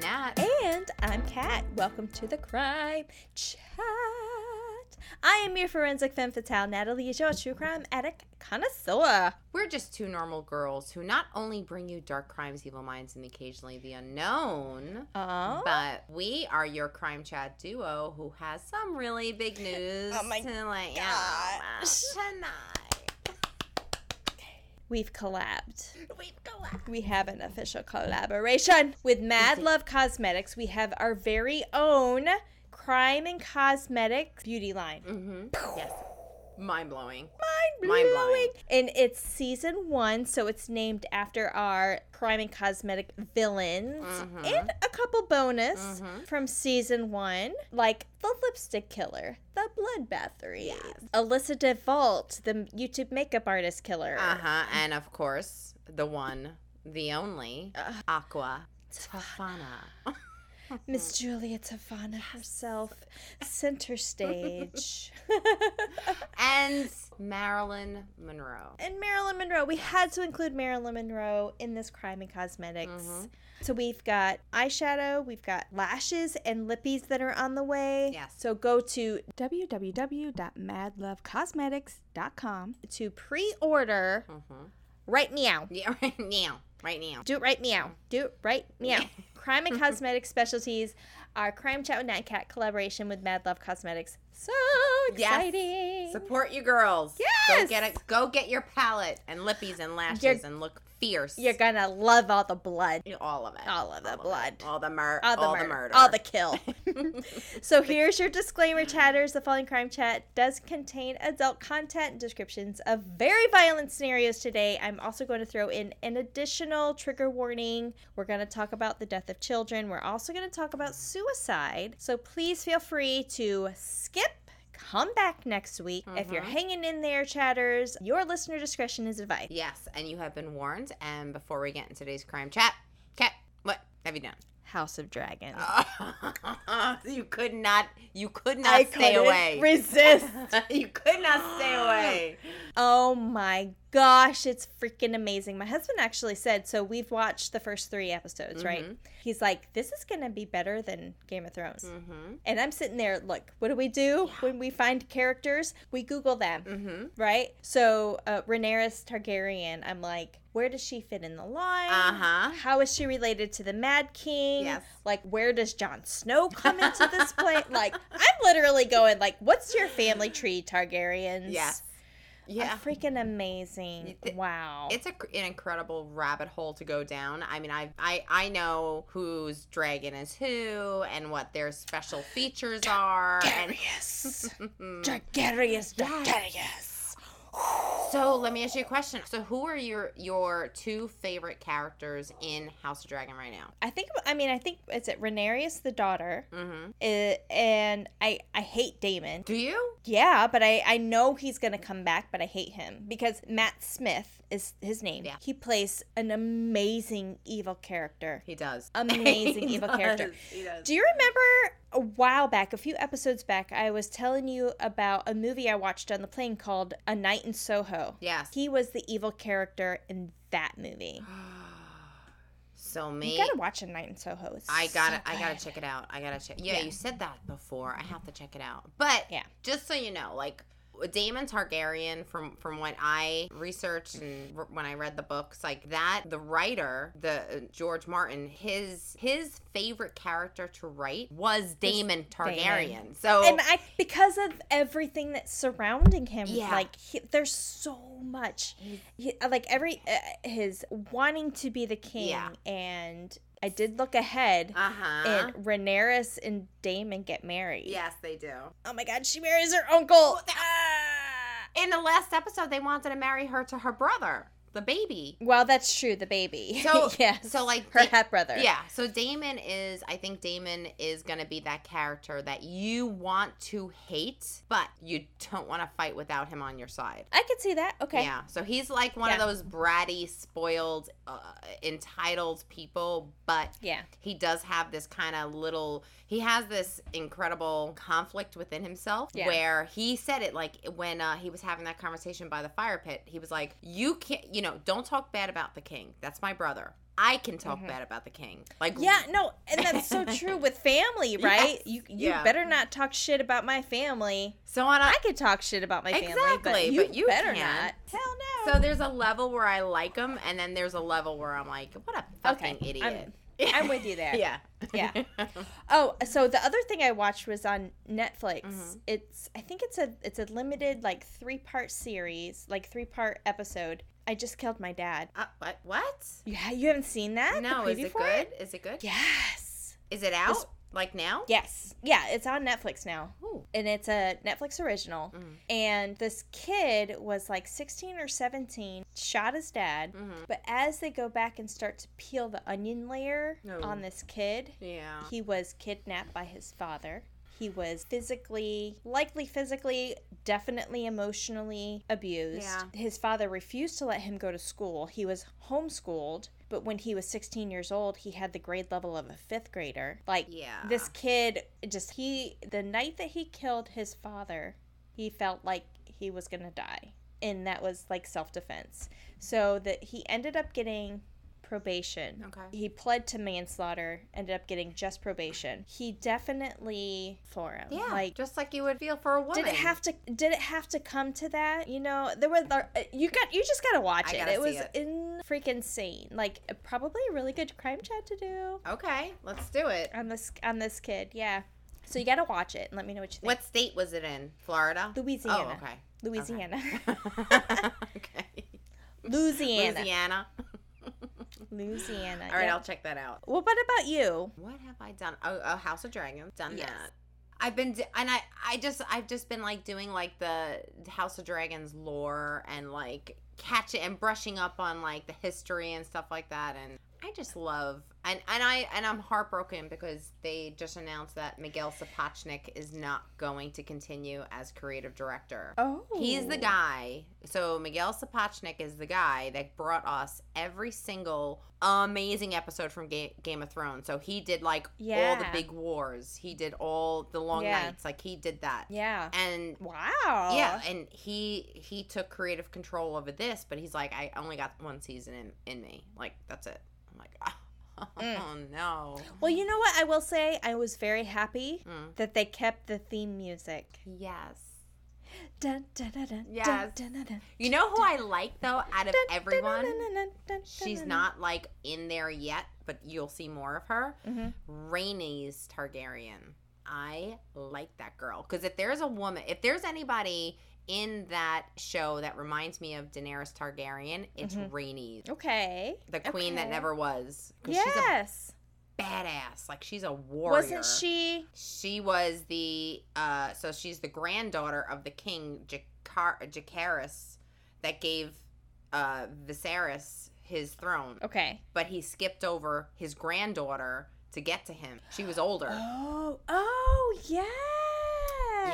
Nat. And I'm Kat. Welcome to the Crime Chat. I am your forensic femme fatale, Natalie, your true crime addict connoisseur. We're just two normal girls who not only bring you dark crimes, evil minds, and occasionally the unknown, Oh, but we are your crime chat duo who has some really big oh news Oh my to let you know about tonight. We've collabed. We've collabed. We have an official collaboration with Mad Love Cosmetics. We have our very own crime and cosmetic beauty line. Mm-hmm. Yes. Mind blowing. mind blowing. And it's season one, so it's named after our crime and cosmetic villains Mhm. and a couple bonus Mhm. from season one, like the lipstick killer, the bloodbath three, Alyssa DeVault, the YouTube makeup artist killer. Uh huh. And of course, the one, the only, Uh, Aqua Tofana. Miss Julia Tofana herself, center stage. and Marilyn Monroe. and Marilyn Monroe. We had to include Marilyn Monroe in this crime and cosmetics. Mhm. So we've got eyeshadow, we've got lashes and lippies that are on the way. Yes. So go to www.madlovecosmetics.com to pre-order Mm-hmm. right meow. Yeah, right now. Right now. Do it right meow. Do it right meow. Crime and Cosmetic Specialties, our Crime Chat with Nat Kat collaboration with Mad Love Cosmetics. So Yes. exciting. Support you girls. Yes. Go get it. Go get your palette and lippies and lashes and look fierce. You're gonna love all the blood. all of it. All of the blood. All the mur- all the, all murder, the murder. all the kill. so here's your disclaimer, chatters. The following crime chat does contain adult content and descriptions of very violent scenarios today. I'm also going to throw in an additional trigger warning. We're going to talk about the death of children. We're also going to talk about suicide. So please feel free to skip. Come back next week. If you're Mhm. hanging in there, chatters, your listener discretion is advised. yes, and you have been warned. And before we get into today's crime chat, Kat, what have you done? House of Dragons. you could not. You could not I stay away. resist. you could not stay away. Oh my gosh, it's freaking amazing. My husband actually said, so we've watched the first three episodes, right? Mhm. He's like, this is going to be better than Game of Thrones. Mm-hmm. And I'm sitting there, look, what do we do when we find characters? We Google them, Mm-hmm. right? So, uh, Targaryen, I'm like, where does she fit in the line? Uh-huh. How is she related to the Mad King? Yes. Like, where does Jon Snow come into this play? Like, I'm literally going, like, what's your family tree, Targaryens? Yes. Yeah. Yeah. freaking amazing. It- wow. It's a, an incredible rabbit hole to go down. I mean, I I I know whose dragon is who and what their special features are. And Targaryens. Mm. Targaryens. Targaryens. So let me ask you a question. So who are your your two favorite characters in House of Dragon right now? I think, I mean, I think, it's it Rhaenyra the daughter? Mm-hmm. And I, I hate Daemon. Do you? Yeah, but I, I know he's going to come back, but I hate him because Matt Smith is his name. Yeah. He plays an amazing evil character. He does. Amazing He evil does. character. He does. Do you remember a while back, a few episodes back, I was telling you about a movie I watched on the plane called A Night in Soho? yes. He was the evil character in that movie. so me. You gotta watch A Night in Soho. It's I gotta, so I gotta check it out. I gotta check. Yeah, Yeah. you said that before. I have to check it out. But Yeah. just so you know, like Daemon Targaryen, from from what I researched and r- when I read the books, like that, the writer, the uh, George Martin, his his favorite character to write was Daemon Targaryen. Daemon. So And I, because of everything that's surrounding him, Yeah. like he, there's so much, he, like every uh, his wanting to be the king, Yeah. and I did look ahead, uh huh. and Rhaenyra and Daemon get married. Yes, they do. Oh my God, she marries her uncle. that- Ah! In the last episode, they wanted to marry her to her brother, the baby. Well, that's true. The baby. So- yeah. so, like, her Da- half brother. Yeah, so Daemon is, I think Daemon is going to be that character that you want to hate, but you don't want to fight without him on your side. I could see that. Okay. Yeah, so he's like one Yeah. of those bratty, spoiled, uh, entitled people, but Yeah. he does have this kind of little he has this incredible conflict within himself Yeah. where he said it like when uh, he was having that conversation by the fire pit he was like you can't you you know, don't talk bad about the king. That's my brother. I can talk bad about the king. Like Mm-hmm. Yeah, no, and that's so true with family, right? Yes, You you yeah. better not talk shit about my family. So on a, I could talk shit about my family, but Exactly, you, but you better can't. not. Hell no. so there's a level where I like him, and then there's a level where I'm like, what a fucking Okay, idiot. I'm with you there. yeah. Yeah. Oh, so the other thing I watched was on Netflix. Mm-hmm. It's I think it's a it's a limited like three part series, like three part episode. I just killed my dad. Uh, what? What? Yeah, you haven't seen that? No, is it good? Is it good? Yes. Is it out? Like now? Yes. Yeah, it's on Netflix now. Ooh. And it's a Netflix original. Mm. And this kid was like 16 or 17, shot his dad. Mhm. But as they go back and start to peel the onion layer Oh. on this kid, Yeah. he was kidnapped by his father. He was physically, likely physically, definitely emotionally abused. Yeah. His father refused to let him go to school. He was homeschooled, but when he was 16 years old, he had the grade level of a fifth grader. Like, Yeah. this kid just, he, the night that he killed his father, he felt like he was going to die. And that was like self defense. So that he ended up getting probation. Okay. He pled to manslaughter, ended up getting just probation. He definitely for him. Yeah. Like just like you would feel for a woman. did it have to did it have to come to that? You know, there was uh, you got you just got to watch I it. It was it. in freaking sane. Like probably a really good crime chat to do Okay, let's do it. on this on this kid. Yeah. So you got to watch it and let me know what you think. What state was it in? Florida? Louisiana. Oh, okay. Louisiana. okay. Louisiana. Louisiana. Louisiana. All right, yeah. I'll check that out. Well, what about you? What have I done? Oh, oh House of Dragons. Done Yes. that. I've been d- and I I just I've just been like doing like the House of Dragons lore and like catching and brushing up on like the history and stuff like that and I just love and and I and I'm heartbroken because they just announced that Miguel Sapochnik is not going to continue as creative director. Oh. He's the oh. guy. So Miguel Sapochnik is the guy that brought us every single amazing episode from Ga- Game of Thrones. So he did like all the big wars. He did all the long Yeah. nights. Like he did that. Yeah. And Wow. yeah, and he he took creative control over this, but he's like, I only got one season in in me. Like that's it. Like, oh, Mm. no. Well, you know what? I will say I was very happy Mm. that they kept the theme music. Yes. Dun, dun, dun, dun, Yes. dun, dun, dun, dun, You know who I like though out of everyone? She's not like in there yet, but you'll see more of her. Mhm. Rhaenys Targaryen. I like that girl because if there's a woman, if there's anybody in that show that reminds me of Daenerys Targaryen, it's Mhm. Rhaenys, Okay. the queen that okay. never was. Yes. a badass. Like she's a warrior. Wasn't she? She was the uh so she's the granddaughter of the king Jacar- Jacaerys that gave uh Viserys his throne. Okay. But he skipped over his granddaughter to get to him. She was older. Oh. Oh,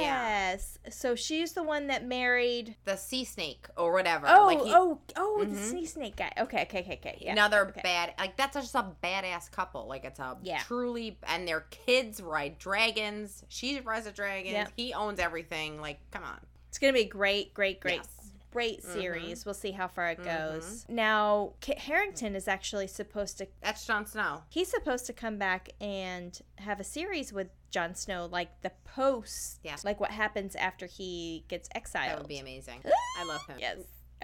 yes. So she's the one that married. The sea snake or whatever. Oh, like he, oh, oh, the Mhm. sea snake guy. Okay, okay, okay, okay. Yeah. another okay. bad like that's just a badass couple. Like it's a Yeah. truly and their kids ride dragons. She rides a dragon. Yep. He owns everything. Like, come on. It's gonna be great, great, great. Yes. Great Mhm. series. We'll see how far it goes. Mm-hmm. Now, Kit Harington is actually supposed to That's Jon Snow. he's supposed to come back and have a series with Jon Snow, like the post, Yeah. like what happens after he gets exiled. That would be amazing. I love him. Yes.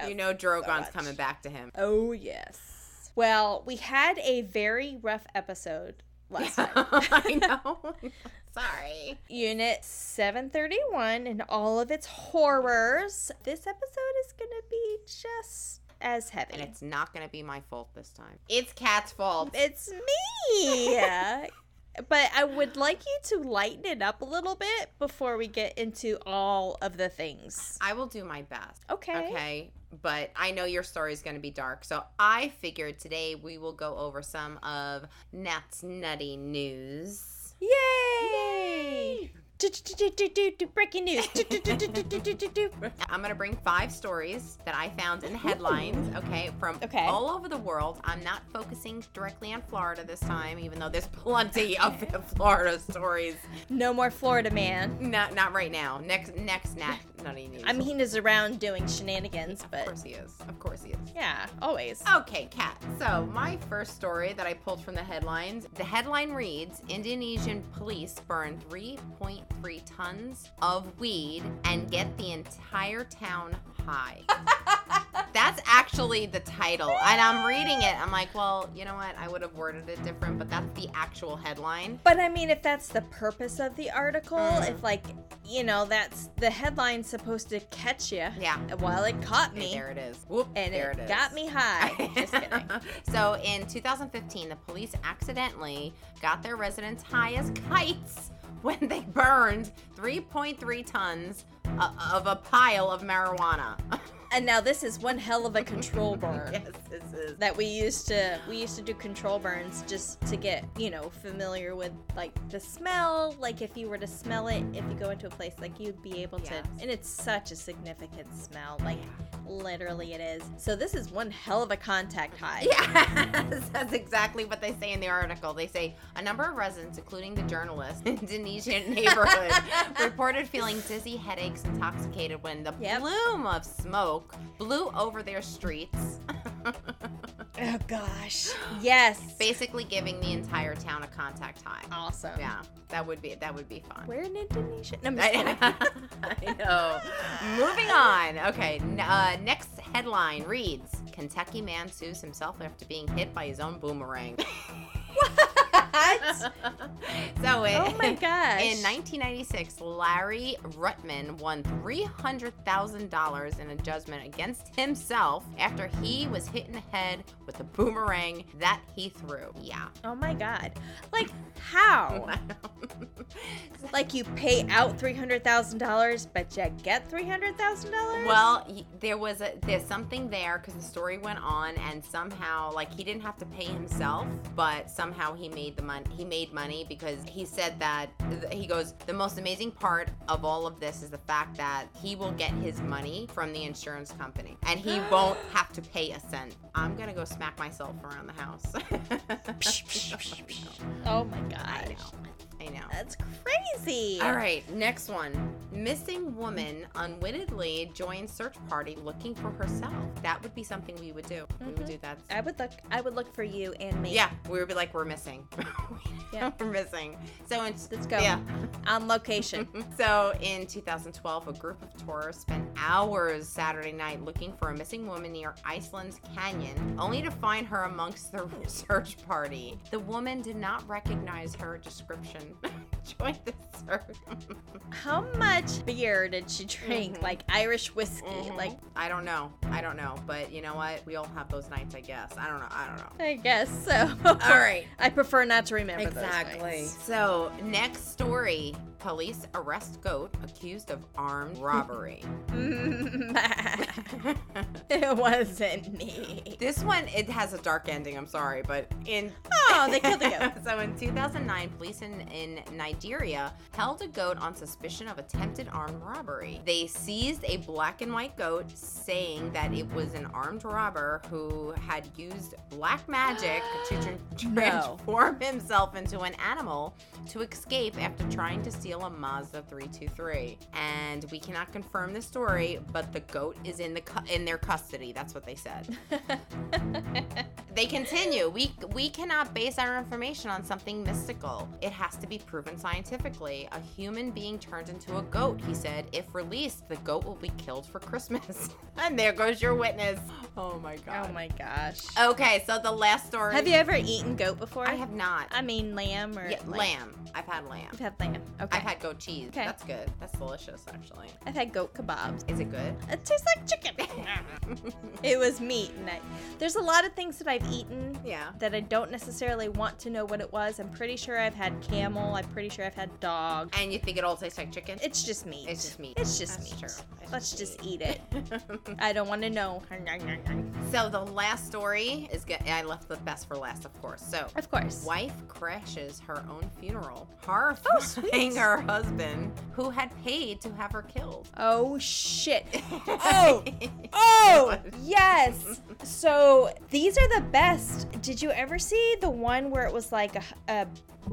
You know Drogon's much. coming back to him. Oh yes. Well, we had a very rough episode last time. I know. Sorry. Unit 731 and all of its horrors. This episode is going to be just as heavy. And it's not going to be my fault this time. It's Kat's fault. It's me. but I would like you to lighten it up a little bit before we get into all of the things. I will do my best. Okay. Okay. But I know your story is going to be dark. So I figured today we will go over some of Nat's nutty news. Yay! Breaking news. I'm going to bring five stories that I found in the headlines, okay, from Okay. all over the world. I'm not focusing directly on Florida this time, even though there's plenty of Florida stories. no more Florida man. Not not right now. Next next Nat nutty news. I mean, he is around doing shenanigans, but of course he is. Of course he is. yeah, always. Okay, Kat. So, my first story that I pulled from the headlines the headline reads Indonesian police burn 3.3 tons of weed and get the entire town high. That's actually the title. And I'm reading it. I'm like, well, you know what? I would have worded it different, but that's the actual headline. But I mean, if that's the purpose of the article, Mhm. if like, you know, that's the headline's supposed to catch you. Yeah. Well, it caught Hey, me, there it is. Whoop, and there it, it is. got me high. Just kidding. so in 2015, the police accidentally got their residents high as kites when they burned 3.3 tons uh, of a pile of marijuana. And now this is one hell of a control burn. yes, this is. That we used to we used to do control burns just to get you know familiar with like the smell like if you were to smell it if you go into a place like you'd be able to Yes. and it's such a significant smell like literally it is so this is one hell of a contact high Yes, that's exactly what they say in the article. They say a number of residents, including the journalist, in Indonesian neighborhood, reported feeling dizzy, headaches, intoxicated when the Yep. plume of smoke blew over their streets, oh gosh yes basically giving the entire town a contact high. awesome Yeah, that would be that would be fun. we're in Indonesia no, kidding. I know. Moving on. Okay. Uh, next headline reads: Kentucky man sues himself after being hit by his own boomerang. what so it, oh my gosh. In 1996, Larry Rutman won $300,000 in a judgment against himself after he was hit in the head with a boomerang that he threw. Yeah. oh my god. Like how? Like you pay out $300000 but you get $300000 Well, there was a there's something there because the story went on, and somehow like he didn't have to pay himself, but somehow he made the money. He made money because he said that th- he goes. The most amazing part of all of this is the fact that he will get his money from the insurance company, and he won't have to pay a cent. I'm gonna go smack myself around the house. oh my gosh know. I know. That's crazy. All right, next one. Missing woman unwittingly joins search party looking for herself. That would be something we would do. We would Mhm. do that. I would look. I would look for you and me. Yeah, we would be like, we're missing. Yeah. we're missing. So in Let's go. Yeah. On location. So in 2012, a group of tourists spent hours Saturday night looking for a missing woman near Iceland's canyon, only to find her amongst the search party. The woman did not recognize her description. Join How much beer did she drink? Mhm. Like Irish whiskey? Mhm. Like I don't know. I don't know. But you know what? We all have those nights, I guess. I don't know. I don't know. I guess so. All right. I prefer not to remember those Exactly. So, next story. Police arrest goat accused of armed robbery. it wasn't me. this one it has a dark ending, I'm sorry, but in Oh, they killed the goat. so in 2009, police in, in Nigeria held a goat on suspicion of attempted armed robbery. They seized a black and white goat, saying that it was an armed robber who had used black magic to tr- No. transform himself into an animal to escape after trying to steal a Mazda 323. And we cannot confirm the story, but the goat is in the cu- in their custody. That's what they said. They continue. We we cannot base our information on something mystical. It has to be proven scientifically. A human being turned into a goat, he said. If released, the goat will be killed for Christmas. and there goes your witness. Oh my oh god. oh my gosh. Okay, so the last story. Have you ever eaten goat before? I have not. I mean lamb or yeah, like- lamb. I've had lamb. I've had lamb. Okay. I've had goat cheese. Okay. That's good. That's delicious, actually. I've had goat kebabs. Is it good? It tastes like chicken. it was meat, and I, there's a lot of things that I've eaten yeah. that I don't necessarily want to know what it was. I'm pretty sure I've had camel. I'm pretty sure I've had dog. And you think it all tastes like chicken? It's just meat. It's just meat. It's just That's meat. It's Let's just eat it. I don't want to know. So the last story is good. I left the best for last, of course. So Of course. wife crashes her own funeral, Oh, horrifying sweet. her husband, who had paid to have her killed. Oh shit. Oh. Oh yes. So these are the best. Did you ever see the one where it was like a, a,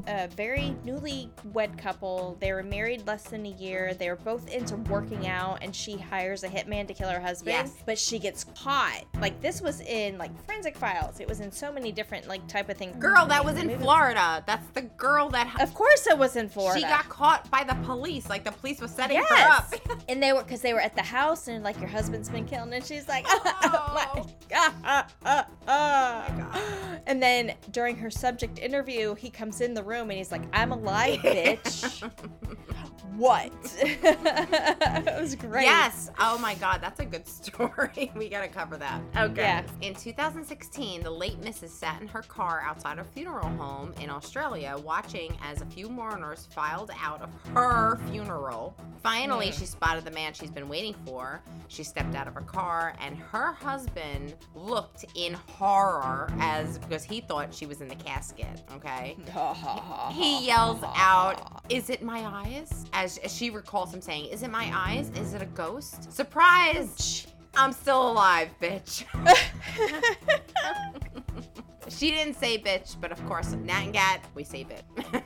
a very newly-wed couple? They were married less than a year. They were both into working out, and she hires a hitman to kill her husband. Yes. But she gets caught. Like this was in like Forensic Files. It was in so many different like type of things. Girl, that was in Florida. That's the girl that Of course, it was in Florida. she got caught by the police. Like the police was setting her Yes. up. and they were because they were at the house and like your husband's been killed and she's like oh, oh. oh my god and then during her subject interview he comes in the room and he's like i'm alive bitch what it was great Yes. Oh my God, that's a good story. we gotta cover that. Okay. Yeah. In 2016, the late Mrs. sat in her car outside a funeral home in Australia, watching as a few mourners filed out of her funeral. Finally, Mm. she spotted the man she's been waiting for. She stepped out of her car, and her husband looked in horror as because he thought she was in the casket. Okay. He yells out, Is it my eyes? As, as she recalls him saying, Is it my eyes? Is it a ghost? Surprise! I'm still alive, bitch. she didn't say bitch, but of course, Nat and Kat, we say bit.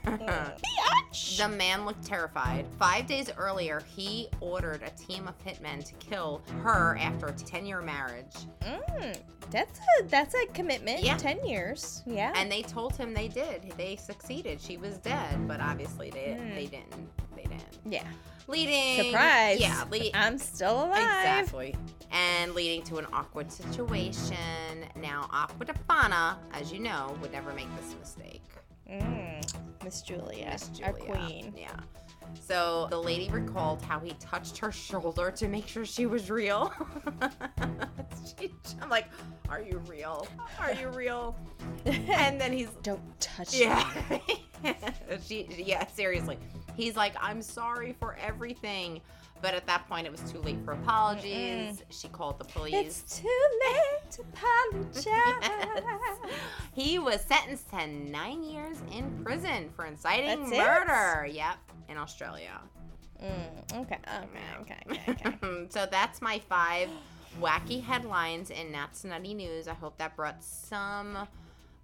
the man looked terrified. Five days earlier, he ordered a team of hitmen to kill her after a 10 year marriage. Mm, that's a that's a commitment Yeah. 10 years yeah And they told him they did. They succeeded. She was dead, but obviously they, Hmm. they didn't. Yeah Leading. surprise Yeah, le- i'm still alive Exactly. And leading to an awkward situation. Now, Aqua Tofana, as you know, would never make this mistake. Mm, miss julia Miss our Julia. queen Yeah. So the lady recalled how he touched her shoulder to make sure she was real. She- I'm like, are you real? Are you real? And then he's don't touch yeah. she yeah, seriously. He's like, I'm sorry for everything. But at that point, it was too late for apologies. She called the police. It's too late to apologize. He was sentenced to nine years in prison for inciting That's it? murder. Yep, in Australia. Mm, okay, okay, okay, okay, okay. so that's my five wacky headlines in Nat's Nutty News. I hope that brought some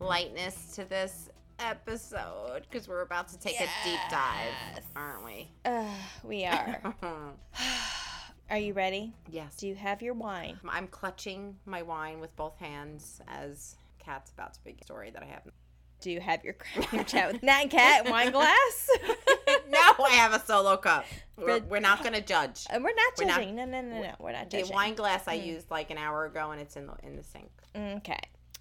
lightness to this episode because we're about to take a deep dive, aren't we? Uh, we are. Are you ready? yes. Do you have your wine? I'm clutching my wine with both hands as Kat's about to begin a story that I have. Do you have your, your chat with Nat and Kat wine glass? no, I have a solo cup. We're, we're not going to judge. Uh, we're not We're not- judging. no, no, no, no. We're not judging. The wine glass I used like an hour ago and it's in the in the sink. Okay.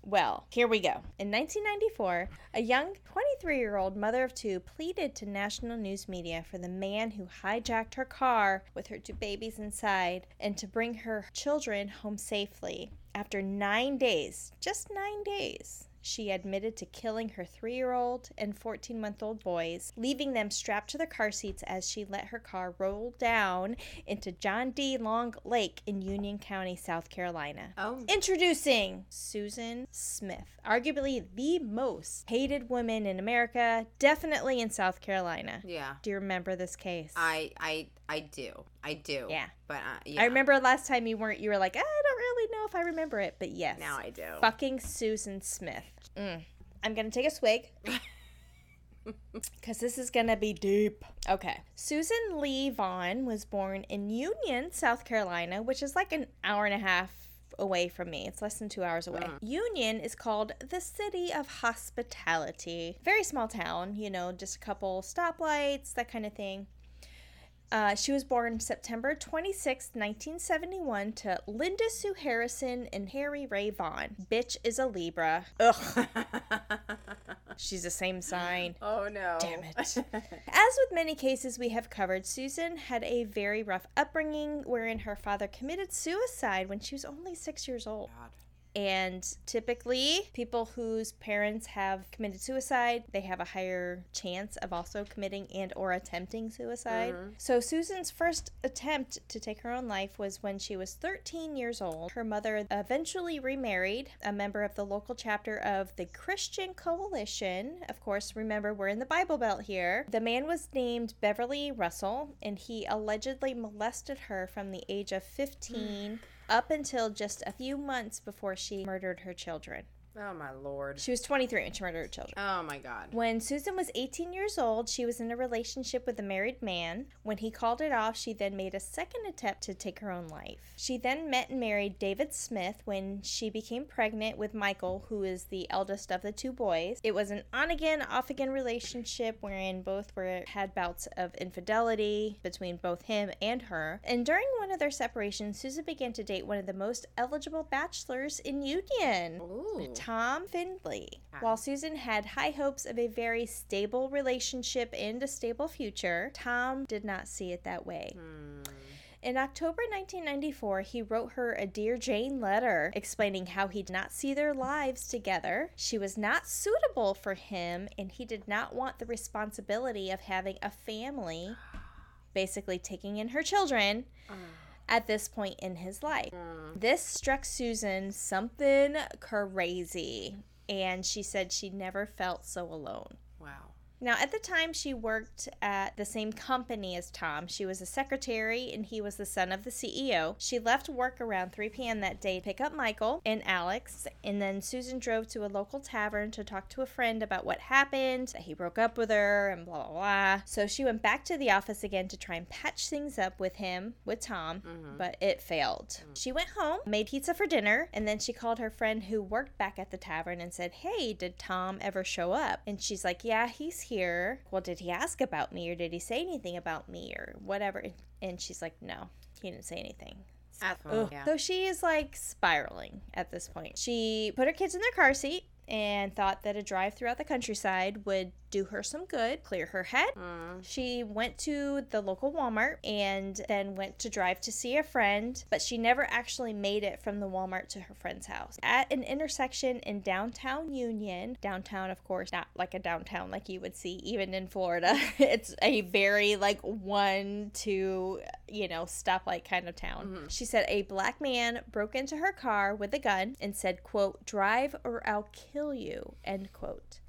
Well, here we go. In 1994, a young 23 year old mother of two pleaded to national news media for the man who hijacked her car with her two babies inside and to bring her children home safely. After nine days, just nine days, she admitted to killing her three year old and 14 month old boys, leaving them strapped to their car seats as she let her car roll down into John D. Long Lake in Union County, South Carolina. Oh, Introducing Susan Smith, arguably the most hated woman in America, definitely in South Carolina. yeah. Do you remember this case? I I I do. I do. yeah. But uh, yeah. I remember last time you weren't, you were like, I don't really know if I remember it, but yes. Now I do. Fucking Susan Smith. Mm. I'm going to take a swig. Because this is going to be deep. Okay. Susan Leigh Vaughan was born in Union, South Carolina, which is like an hour and a half away from me. It's less than two hours away. Union is called the City of Hospitality. Very small town, you know, just a couple stoplights, that kind of thing. Uh, she was born September 26, 1971, to Linda Sue Harrison and Harry Ray Vaughan. Bitch is a Libra. Ugh, she's the same sign. oh no. Damn it. As with many cases we have covered, Susan had a very rough upbringing wherein her father committed suicide when she was only six years old. God. And typically, people whose parents have committed suicide, they have a higher chance of also committing and or attempting suicide. Mm-hmm. So Susan's first attempt to take her own life was when she was 13 years old. Her mother eventually remarried a member of the local chapter of the Christian Coalition. Of course, remember we're in the Bible Belt here. The man was named Beverly Russell, and he allegedly molested her from the age of 15 up until just a few months before she murdered her children. Oh my lord. She was 23 when she murdered her children. Oh my god. When Susan was 18 years old, she was in a relationship with a married man. When he called it off, she then made a second attempt to take her own life. She then met and married David Smith when she became pregnant with Michael, who is the eldest of the two boys. It was an on again, off again relationship wherein both were had bouts of infidelity between both him and her. And during one of their separations, Susan began to date one of the most eligible bachelors in Union. Ooh. Tom Findlay. While Susan had high hopes of a very stable relationship and a stable future, Tom did not see it that way. Hmm. In October 1994, he wrote her a Dear Jane letter explaining how he did not see their lives together. She was not suitable for him, and he did not want the responsibility of having a family, basically taking in her children at this point in his life. This struck Susan something crazy, and she said she never felt so alone. Wow. Now, at the time, she worked at the same company as Tom. She was a secretary, and he was the son of the CEO. She left work around 3 p.m. that day to pick up Michael and Alex, and then Susan drove to a local tavern to talk to a friend about what happened, that he broke up with her, and blah, blah, blah. So she went back to the office again to try and patch things up with him, with Tom, mm-hmm. but it failed. Mm. She went home, made pizza for dinner, and then she called her friend who worked back at the tavern and said, Hey, did Tom ever show up? And she's like, Yeah, he's here. Well, did he ask about me or did he say anything about me or whatever? And she's like, No, he didn't say anything. Ugh. yeah. So she is like spiraling at this point. She put her kids in their car seat and thought that a drive throughout the countryside would do her some good, clear her head. Mm. She went to the local Walmart and then went to drive to see a friend, but she never actually made it from the Walmart to her friend's house. At an intersection in downtown Union, downtown, of course, not like a downtown like you would see even in Florida, it's a very like one, two, you know, stoplight kind of town. She said a black man broke into her car with a gun and said, quote, drive or I'll kill you, end quote.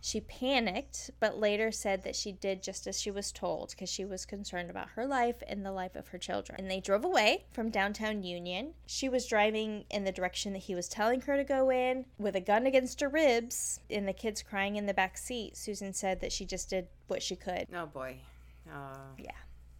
She panicked, but later said that she did just as she was told because she was concerned about her life and the life of her children. And they drove away from downtown Union. She was driving in the direction that he was telling her to go in with a gun against her ribs and the kids crying in the back seat. Susan said that she just did what she could. Oh boy. Uh, Yeah.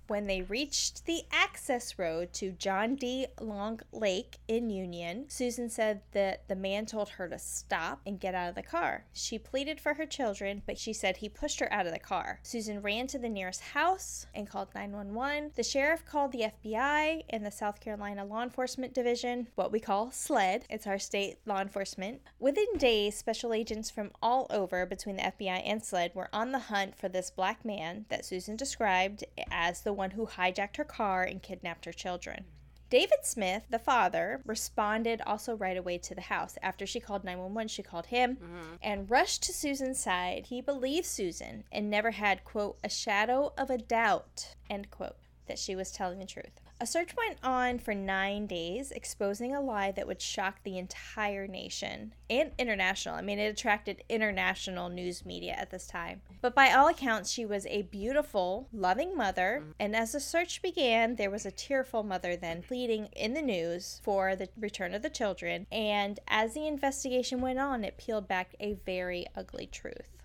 When they reached the access road to John D. Long Lake in Union, Susan said that the man told her to stop and get out of the car. She pleaded for her children, but she said he pushed her out of the car. Susan ran to the nearest house and called 911. The sheriff called the FBI and the South Carolina Law Enforcement Division, what we call SLED. It's our state law enforcement. Within days, special agents from all over between the FBI and SLED were on the hunt for this black man that Susan described as the one who hijacked her car and kidnapped her children. David Smith, the father, responded also right away to the house. After she called 911, she called him mm-hmm. and rushed to Susan's side. He believed Susan and never had, quote, a shadow of a doubt, end quote, that she was telling the truth. A search went on for nine days, exposing a lie that would shock the entire nation and international. I mean, it attracted international news media at this time. But by all accounts, she was a beautiful, loving mother. And as the search began, there was a tearful mother then pleading in the news for the return of the children. And as the investigation went on, it peeled back a very ugly truth.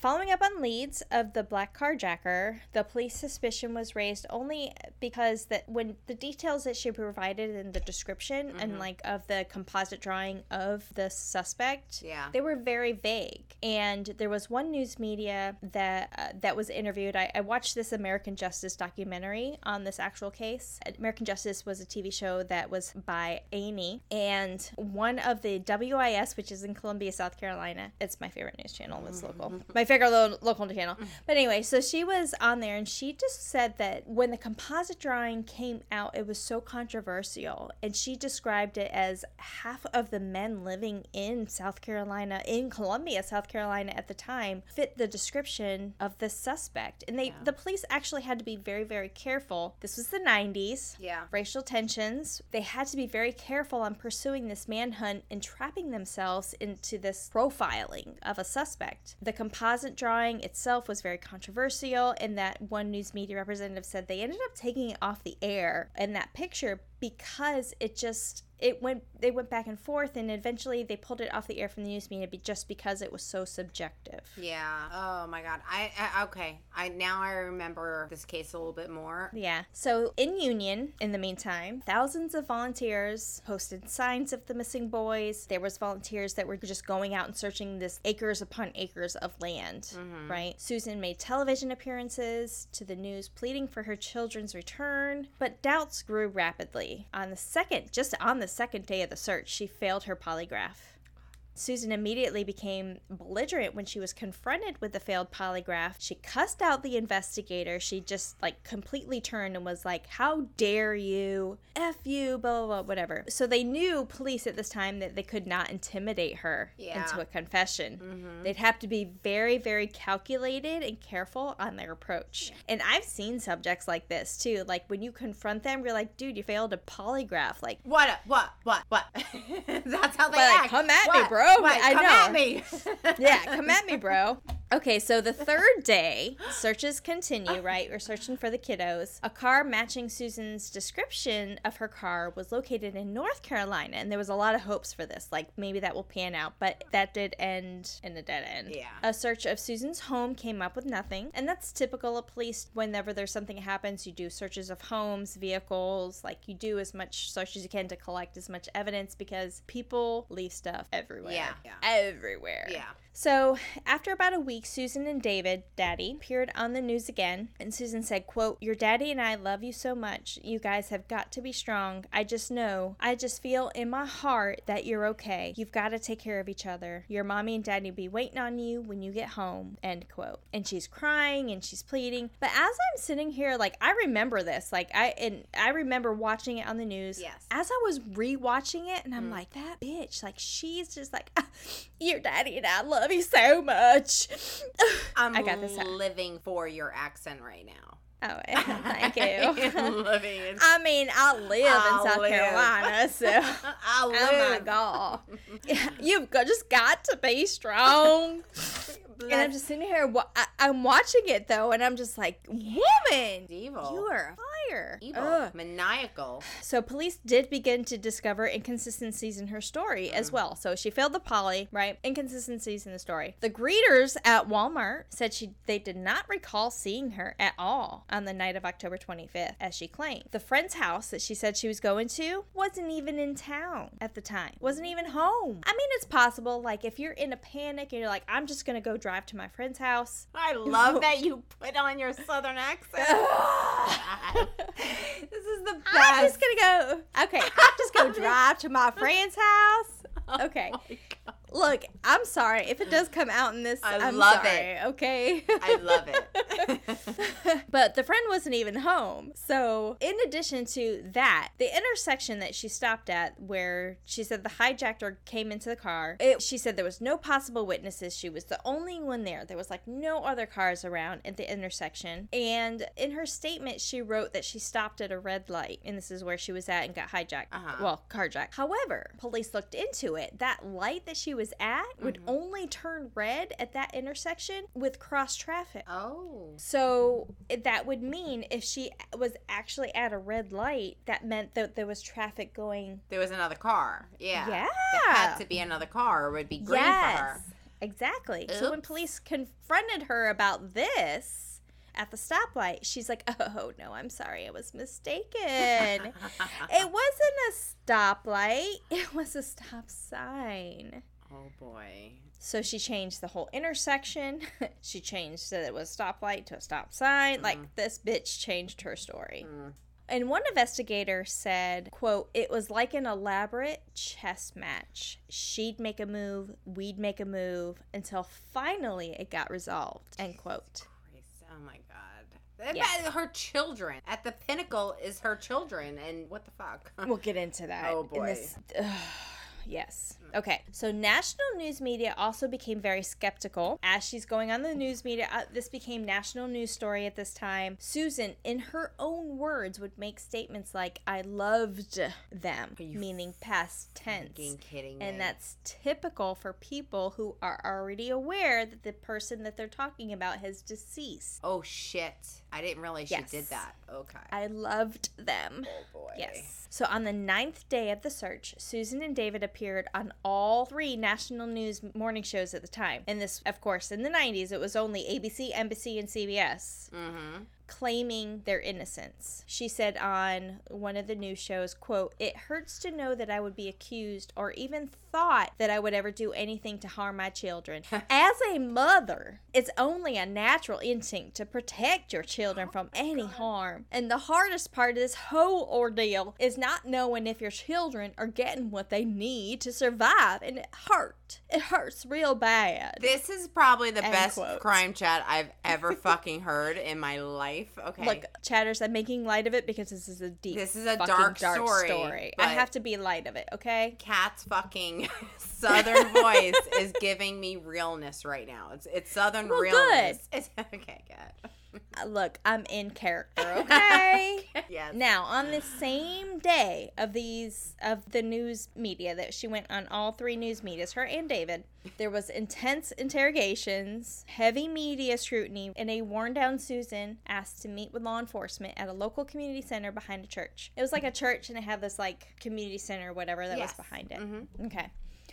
Following up on leads of the black carjacker, the police suspicion was raised only because that when the details that she provided in the description and like of the composite drawing of the suspect, Yeah. they were very vague. And there was one news media that uh, that was interviewed. I, I watched this American Justice documentary on this actual case. American Justice was a TV show that was by A&E, and one of the WIS, which is in Columbia, South Carolina. It's my favorite news channel. That's local. My favorite lo- local channel. Mm. But anyway, so she was on there, and she just said that when the composite drawing came out, it was so controversial, and she described it as half of the men living in South Carolina, in Columbia, South Carolina at the time, fit the description of the suspect. And they, the police actually had to be very, very careful. This was the 90s Yeah. racial tensions. They had to be very careful on pursuing this manhunt and trapping themselves into this profiling of a suspect. The composite drawing itself was very controversial, and that one news media representative said they ended up taking it off the air in that picture because it just it went they went back and forth and eventually they pulled it off the air from the news media just because it was so subjective Yeah. Oh my god. I, I okay. I now I remember this case a little bit more. yeah so in union in the meantime thousands of volunteers posted signs of the missing boys there was volunteers that were just going out and searching this acres upon acres of land mm-hmm. right susan made television appearances to the news pleading for her children's return but doubts grew rapidly on the second just on the second day of the search she failed her polygraph Susan immediately became belligerent when she was confronted with the failed polygraph. She cussed out the investigator. She just like completely turned and was like, How dare you? F you, blah, blah, blah, whatever. So they knew, police at this time, that they could not intimidate her Yeah. into a confession. Mm-hmm. They'd have to be very, very calculated and careful on their approach. And I've seen subjects like this too. Like when you confront them, you're like, Dude, you failed a polygraph. Like, What? What? What? What? That's how they But, like, act. come at me, What? Bro. What? I come know. at me. yeah, come at me, bro. Okay, so the third day, searches continue, right? We're searching for the kiddos. A car matching Susan's description of her car was located in North Carolina, and there was a lot of hopes for this. Like, maybe that will pan out, but that did end in a dead end. Yeah. A search of Susan's home came up with nothing, and that's typical of police. Whenever there's something that happens, you do searches of homes, vehicles, like, you do as much search as you can to collect as much evidence because people leave stuff everywhere. Yeah, yeah. Everywhere. yeah. So, after about a week, Susan and David, daddy, appeared on the news again, and Susan said, quote, "Your daddy and I love you so much. You guys have got to be strong. I just know, I just feel in my heart that you're okay. You've got to take care of each other. Your mommy and daddy will be waiting on you when you get home." End quote. And she's crying and she's pleading. But as I'm sitting here, like I remember this, like I and I remember watching it on the news. Yes. As I was rewatching it, and I'm like, that bitch, like she's just like, "Ah, your daddy and I love you so much. I'm I got this. living for your accent right now. Oh, thank you. living in. I mean, I live I in South live. Carolina, so. I Oh my live. god. You've got, just got to be strong. And I'm just sitting here, wa- I, I'm watching it though, and I'm just like, woman, evil. you are fire. evil, Ugh. maniacal. So police did begin to discover inconsistencies in her story Mm. as well. So she failed the poly, right? Inconsistencies in the story. The greeters at Walmart said she they did not recall seeing her at all on the night of October 25th, as she claimed. The friend's house that she said she was going to wasn't even in town at the time. Wasn't even home. I mean, it's possible. Like if you're in a panic and you're like, I'm just gonna go drive to my friend's house. I love that you put on your southern accent. this is the best. I'm just gonna go. Okay, I'm just gonna drive to my friend's house. Oh okay. Oh my God. Look, I'm sorry if it does come out in this. I I'm love sorry, it. Okay. I love it. but the friend wasn't even home. So, in addition to that, the intersection that she stopped at, where she said the hijacker came into the car, it, she said there was no possible witnesses. She was the only one there. There was like no other cars around at the intersection. And in her statement, she wrote that she stopped at a red light, and this is where she was at and got hijacked. Uh-huh. Well, carjacked. However, police looked into it. That light that she was at would Mm-hmm. only turn red at that intersection with cross traffic. oh. So that would mean if she was actually at a red light, that meant that there was traffic going. There was another car. Yeah. Yeah. There had to be another car. It would be green for her. exactly. So when police confronted her about this at the stoplight, she's like, "Oh no, I'm sorry, I was mistaken. it wasn't a stoplight; it was a stop sign." Oh boy. So she changed the whole intersection. she changed that it was a stoplight to a stop sign. Like this bitch changed her story. Mm. And one investigator said, quote, it was like an elaborate chess match. She'd make a move, we'd make a move until finally it got resolved. End quote. Christ. Oh my god. Yeah. Her children. At the pinnacle is her children. And what the fuck? We'll get into that. Oh, in boy. this- ugh, Yes. Okay. So national news media also became very skeptical as she's going on the news media. Uh, this became national news story at this time. Susan, in her own words, would make statements like, "I loved them," meaning past tense. Kidding me. And that's typical for people who are already aware that the person that they're talking about has deceased. oh shit! I didn't realize Yes. she did that. Okay. I loved them. oh boy. Yes. So on the ninth day of the search, Susan and David appeared on all three national news morning shows at the time. And this, of course, in the 90s, it was only ABC, NBC, and CBS Mm-hmm. claiming their innocence. She said on one of the news shows, quote, "It hurts to know that I would be accused or even thought that I would ever do anything to harm my children. As a mother, it's only a natural instinct to protect your children oh from any harm. And the hardest part of this whole ordeal is not knowing if your children are getting what they need to survive, and it hurt. It hurts real bad." This is probably the End best quote. crime chat I've ever fucking heard in my life. Okay. Look, chatters, I'm making light of it because this is a deep, This is a fucking dark story, I have to be light of it, okay? Kat's fucking southern voice is giving me realness right now. It's it's southern Well, realness. It's okay, good. Uh, Look, I'm in character, okay? yes. now, on the same day of these of the news media that she went on all three news medias, her and David, there was intense interrogations, heavy media scrutiny, and a worn down Susan asked to meet with law enforcement at a local community center behind a church. It was like a church and it had this like community center whatever that Yes. was behind it. Mhm. Okay.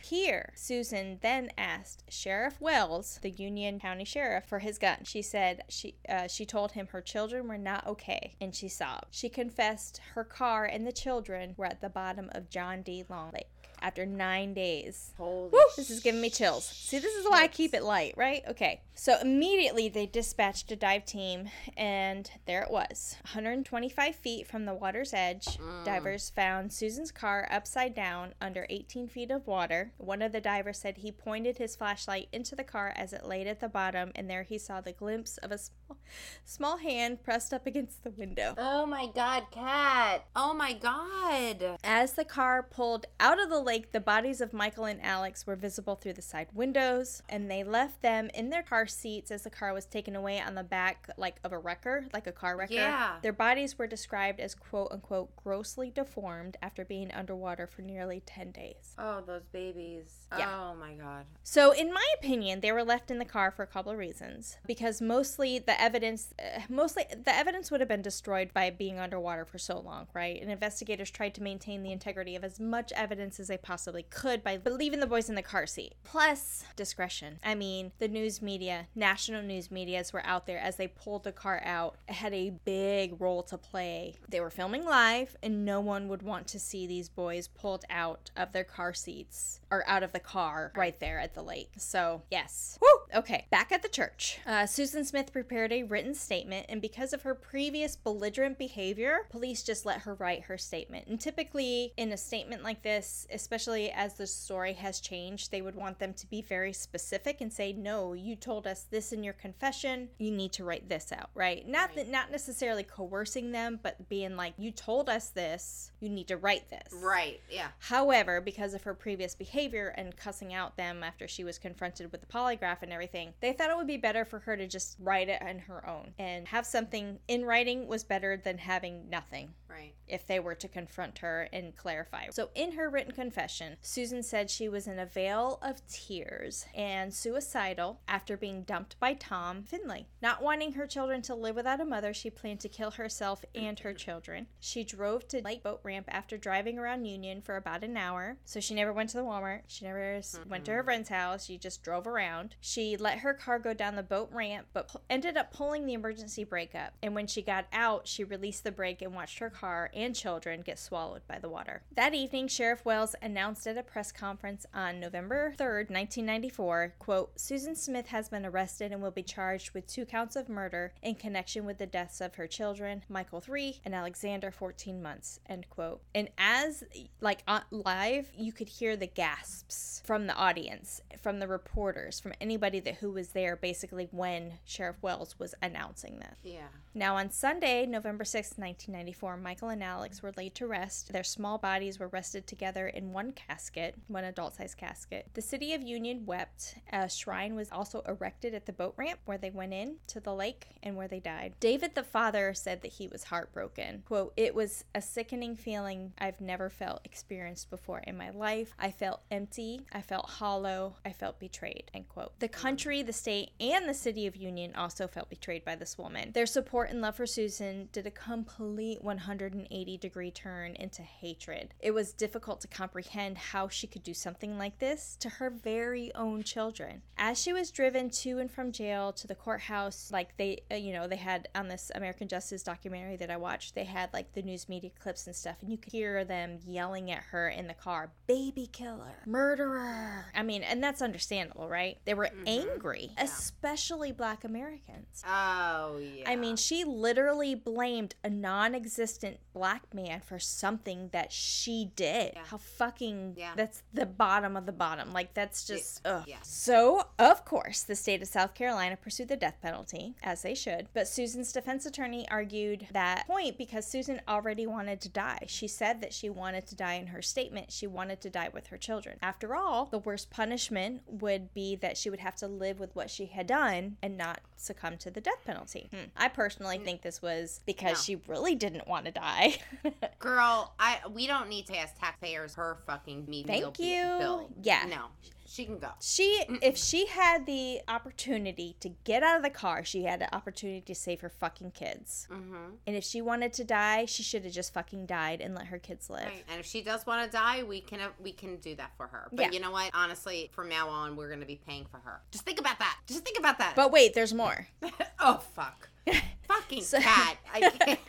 Here, Susan then asked Sheriff Wells, the Union County Sheriff, for his gun. She said she uh, she told him her children were not okay, and she sobbed. She confessed her car and the children were at the bottom of John D. Long Lake after nine days. Holy Woo, this is giving me chills. See, this is why I keep it light, right? Okay. So immediately they dispatched a dive team, and there it was. 125 feet from the water's edge, Mm. divers found Susan's car upside down under 18 feet of water. One of the divers said he pointed his flashlight into the car as it laid at the bottom, and there he saw the glimpse of a small, hand pressed up against the window. Oh my god, Kat. Oh my god. As the car pulled out of the lake, the bodies of Michael and Alex were visible through the side windows, and they left them in their car seats as the car was taken away on the back, like of a wrecker, like a car wrecker. Yeah. Their bodies were described as quote unquote grossly deformed after being underwater for nearly 10 days. Oh, those babies. Yeah. Oh my god. So, in my opinion, they were left in the car for a couple of reasons. Because mostly the evidence, uh, mostly the evidence would have been destroyed by being underwater for so long, right? And investigators tried to maintain the integrity of as much evidence as they possibly could by leaving the boys in the car seat. Plus, discretion. I mean, the news media, national news medias were out there as they pulled the car out. It had a big role to play. They were filming live, and no one would want to see these boys pulled out of their car seats or out of the car right there at the lake. So, yes. Woo! Okay, back at the church. Uh, Susan Smith prepared a written statement, and because of her previous belligerent behavior, police just let her write her statement. And typically, in a statement like this, especially as the story has changed, they would want them to be very specific and say, "No, you told us this in your confession. You need to write this out." Right? Not that, not necessarily coercing them, but being like, "You told us this. You need to write this." Right. Yeah. However, because of her previous behavior and cussing out them after she was confronted with the polygraph and everything, they thought it would be better for her to just write it on her own. And have something in writing was better than having nothing Right. if they were to confront her and clarify. So, in her written confession, Susan said she was in a veil of tears and suicidal after being dumped by Tom Findlay. Not wanting her children to live without a mother, she planned to kill herself and her children. She drove to Lake Boat Ramp after driving around Union for about an hour. So, she never went to the Walmart. She never s went to her friend's house. She just drove around. She let her car go down the boat ramp, but ended up pulling the emergency brake up. And when she got out, she released the brake and watched her car and children get swallowed by the water. That evening, Sheriff Wells announced at a press conference on November 3rd, 1994, quote, Susan Smith has been arrested and will be charged with two counts of murder in connection with the deaths of her children, Michael 3 and Alexander 14 months, end quote. And as like on live, you could hear the gasps from the audience, from the reporters, from anybody that who was there basically when Sheriff Wells was announcing this. Yeah. Now, on Sunday, November 6, 1994, Michael and Alex were laid to rest. Their small bodies were rested together in one casket, one adult sized casket. The city of Union wept. A shrine was also erected at the boat ramp where they went in to the lake and where they died. David, the father, said that he was heartbroken. Quote, It was a sickening feeling I've never felt experienced before in my life. I felt empty. I felt hollow. I felt betrayed. End quote. The country, the state, and the city of Union also felt betrayed by this woman. Their support and love for Susan did a complete 180 degree turn into hatred. It was difficult to comprehend how she could do something like this to her very own children. As she was driven to and from jail to the courthouse, like they, uh, you know, they had on this American Justice documentary that I watched, they had like the news media clips and stuff, and you could hear them yelling at her in the car, baby killer, murderer. I mean, and that's understandable, right? They were angry, especially black Americans. Oh yeah. I mean, she literally blamed a non existent black man for something that she did. Yeah. How fucking. Yeah. That's the bottom of the bottom. Like, that's just. ugh. yeah. So, of course, the state of South Carolina pursued the death penalty, as they should. But Susan's defense attorney argued that point because Susan already wanted to die. She said that she wanted to die in her statement. She wanted to die with her children. After all, the worst punishment would be that she would have to live with what she had done and not succumb to the death penalty. Hmm. I personally think this was because No. she really didn't want to die. Girl, I we don't need to ask taxpayers her fucking meat Thank you. bill. Yeah. No, she can go. She, if she had the opportunity to get out of the car, she had the opportunity to save her fucking kids. Mm-hmm. And if she wanted to die, she should have just fucking died and let her kids live. Right. And if she does want to die, we can we can do that for her. But Yeah. you know what? Honestly, from now on, we're gonna be paying for her. Just think about that. Just think about that. But wait, there's more. oh fuck. Fucking So- Kat. I can't.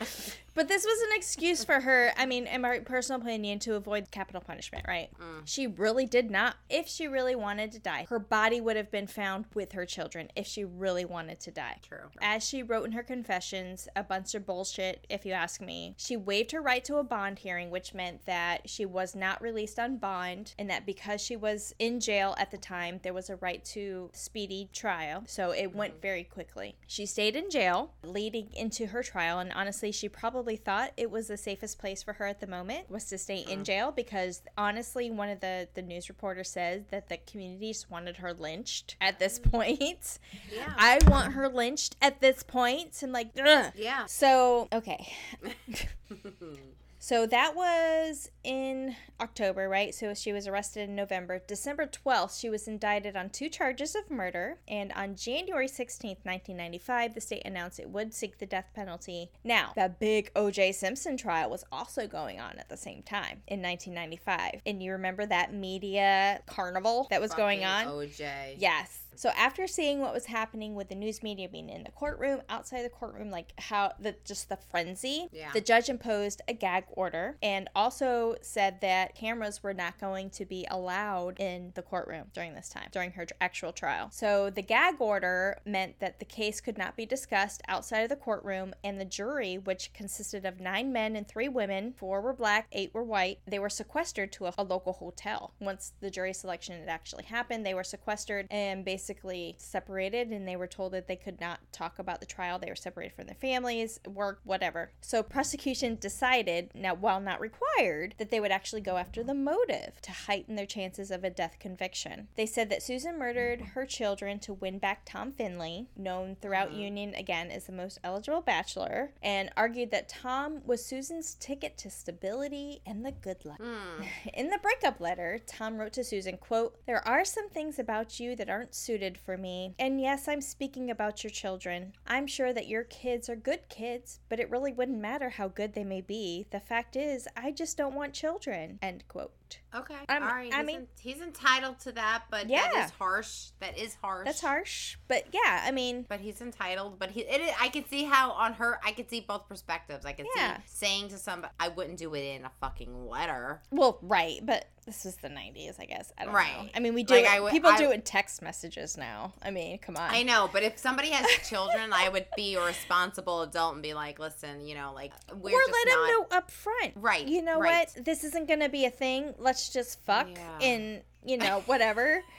But this was an excuse for her, I mean, in my personal opinion, to avoid capital punishment, right? Mm. She really did not. If she really wanted to die, her body would have been found with her children if she really wanted to die. True. As she wrote in her confessions, a bunch of bullshit, if you ask me. She waived her right to a bond hearing, which meant that she was not released on bond, and that because she was in jail at the time, there was a right to speedy trial. So it went very quickly. She stayed in jail leading into her trial, and honestly, she probably thought it was the safest place for her at the moment was to stay in jail because honestly, one of the the news reporters said that the community just wanted her lynched at this mm. point. Yeah. I want her lynched at this point and like ugh. yeah. So, okay. So that was in October, right? So she was arrested in November. December 12th, she was indicted on two charges of murder. And on January 16th, 1995, the state announced it would seek the death penalty. Now, the big O.J. Simpson trial was also going on at the same time in 1995. And you remember that media carnival that was going on? OJ. Yes. So after seeing what was happening with the news media being in the courtroom, outside the courtroom, like how the just the frenzy, Yeah. the judge imposed a gag order and also said that cameras were not going to be allowed in the courtroom during this time, during her actual trial. So the gag order meant that the case could not be discussed outside of the courtroom, and the jury, which consisted of nine men and three women, four were black, eight were white, they were sequestered to a, a local hotel. Once the jury selection had actually happened, they were sequestered and basically separated, and they were told that they could not talk about the trial. They were separated from their families, work, whatever. So prosecution decided, now while not required, that they would actually go after the motive to heighten their chances of a death conviction. They said that Susan murdered her children to win back Tom Findlay, known throughout Union again as the most eligible bachelor, and argued that Tom was Susan's ticket to stability and the good life. Hmm. In the breakup letter, Tom wrote to Susan, quote, There are some things about you that aren't suited for me. And yes, I'm speaking about your children. I'm sure that your kids are good kids, but it really wouldn't matter how good they may be. The fact is, I just don't want children. End quote. Okay. All right. I he's mean- en- he's entitled to that, but Yeah. that is harsh. That is harsh. That's harsh. But yeah, I mean, But he's entitled. But he, it, is- I can see how on her, I can see both perspectives. I can Yeah. see saying to somebody, I wouldn't do it in a fucking letter. well, right, but this was the 90s, I guess. I don't know. Right. I mean, we do Like, it- people I- do it in text messages now. I mean, come on. I know, but if somebody has children, I would be a responsible adult and be like, listen, you know, like we're or let not. them know up front. Right, You know right. what? This isn't going to be a thing. Let's just fuck Yeah. and, you know, whatever.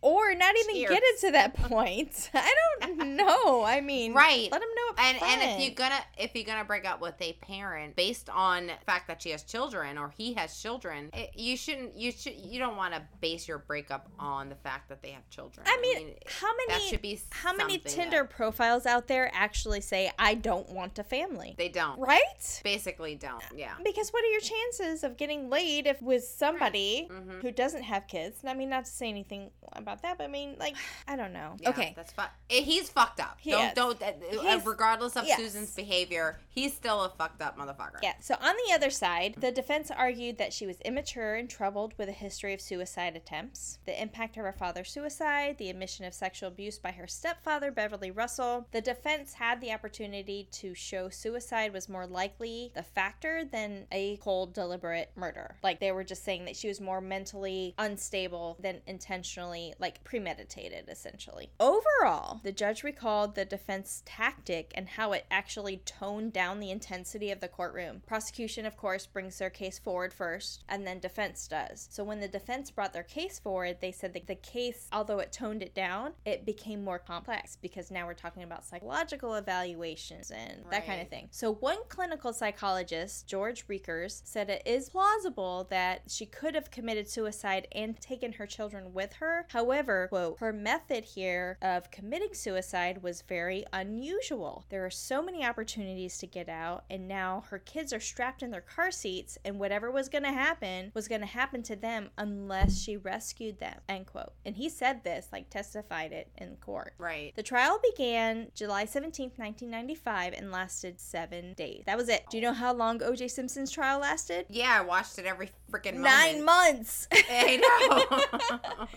or not even get it to that point. I don't know. I mean, Right. Let them know. And and if you're gonna if you're gonna break up with a parent based on the fact that she has children or he has children, it, you shouldn't you should you don't want to base your breakup on the fact that they have children. I mean, how that many should be how many Tinder that profiles out there actually say I don't want a family? they don't Right? basically don't. Yeah. Because what are your chances of getting laid if with somebody Mhm. who doesn't have kids? I mean, not to say anything about that, but I mean, like, I don't know. Yeah, okay. that's fu- eh, He's fucked up. He don't is. don't. Uh, uh, regardless of yes. Susan's behavior, he's still a fucked up motherfucker. Yeah, so on the other side, the defense argued that she was immature and troubled with a history of suicide attempts, the impact of her father's suicide, the admission of sexual abuse by her stepfather, Beverly Russell. The defense had the opportunity to show suicide was more likely the factor than a cold, deliberate murder. Like they were just saying that she was more mentally unstable than intentionally, like premeditated, essentially. Overall, the judge recalled the defense tactic and how it actually toned down the intensity of the courtroom. Prosecution, of course, brings their case forward first, and then defense does. So when the defense brought their case forward, they said that the case, although it toned it down, it became more complex because now we're talking about psychological evaluations and that kind of thing. So one clinical psychologist, George Rekers, said it is plausible that she could have committed suicide and taken her children with her. However, quote, her method here of committing suicide was very unusual. There are so many opportunities to get out, and now her kids are strapped in their car seats, and whatever was going to happen was going to happen to them unless she rescued them, end quote. And he said this, like testified it in court. Right. The trial began July 17th, 1995, and lasted seven days. That was it. Do you know how long O.J. Simpson's trial lasted? Yeah, I watched it every freaking Nine months. I know.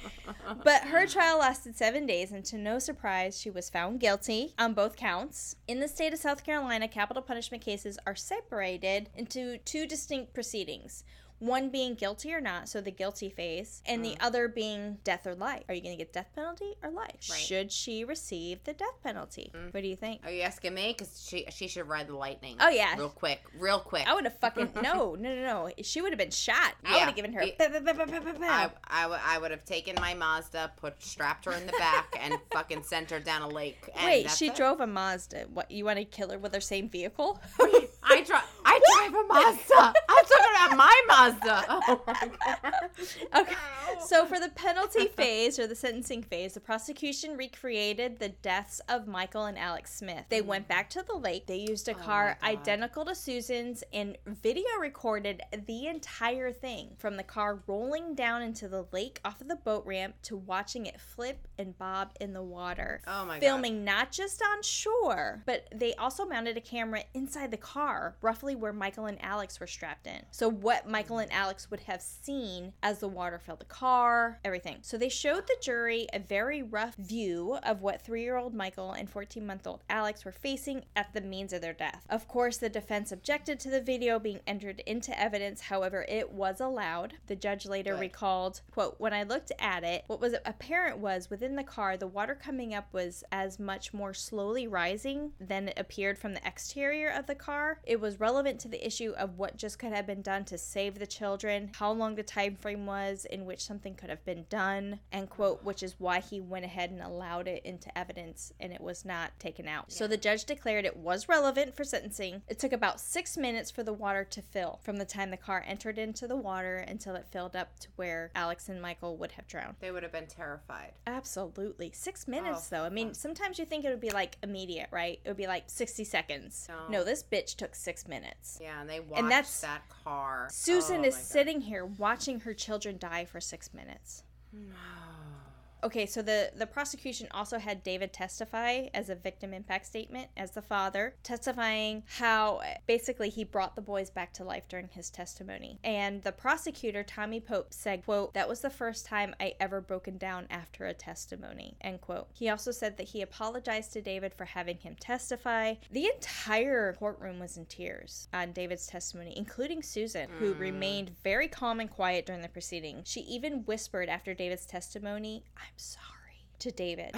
But her trial lasted seven days, and to no surprise, she was found guilty on both counts. In the state of South Carolina, capital punishment cases are separated into two distinct proceedings. One being guilty or not, so the guilty phase, and the mm. other being death or life. Are you going to get death penalty or life? Right. Should she receive the death penalty? Mm. What do you think? Are you asking me? Because she she should ride the lightning. Oh, yeah. Real quick, real quick. I would have fucking no, no, no, no. She would have been shot. I would have given her. I. I, I, w- I would have taken my Mazda, put strapped her in the back, and fucking sent her down a lake. Wait, she it. drove a Mazda. What you want to kill her with her same vehicle? I drive. I drive a Mazda. I'm talking about my Mazda. Oh my god. okay. So for the penalty phase or the sentencing phase, the prosecution recreated the deaths of Michael and Alex Smith. They went back to the lake. They used a Oh car God. identical to Susan's and video recorded the entire thing from the car rolling down into the lake off of the boat ramp to watching it flip and bob in the water. Oh my god. filming not just on shore, but they also mounted a camera inside the car, roughly where Michael and Alex were strapped in. So, what Michael and Alex would have seen as the water filled the car, everything. So, they showed the jury a very rough view of what three year old Michael and 14 month old Alex were facing at the means of their death. Of course, the defense objected to the video being entered into evidence, however, it was allowed. The judge later Good. recalled, quote, when I looked at it, what was apparent was within the car, the water coming up was as much more slowly rising than it appeared from the exterior of the car. It was relevant to the issue of what just could have been done to save the children, how long the time frame was in which something could have been done, end quote, which is why he went ahead and allowed it into evidence and it was not taken out. So the judge declared it was relevant for sentencing. It took about six minutes for the water to fill from the time the car entered into the water until it filled up to where Alex and Michael would have drowned. They would have been terrified. Absolutely. Six minutes, Oh, though. I mean, sometimes you think it would be like immediate, right? It would be like 60 seconds. No. No, this bitch took six minutes. Yeah, and they watched that's- that car. Susan Oh is God. sitting here watching her children die for six minutes. Hmm. Okay, so the the prosecution also had David testify as a victim impact statement as the father, testifying how basically he brought the boys back to life during his testimony. And the prosecutor Tommy Pope said, "quote That was the first time I ever broken down after a testimony." End quote. He also said that he apologized to David for having him testify. The entire courtroom was in tears on David's testimony, including Susan, who mm. remained very calm and quiet during the proceeding. She even whispered after David's testimony, I'm sorry to David.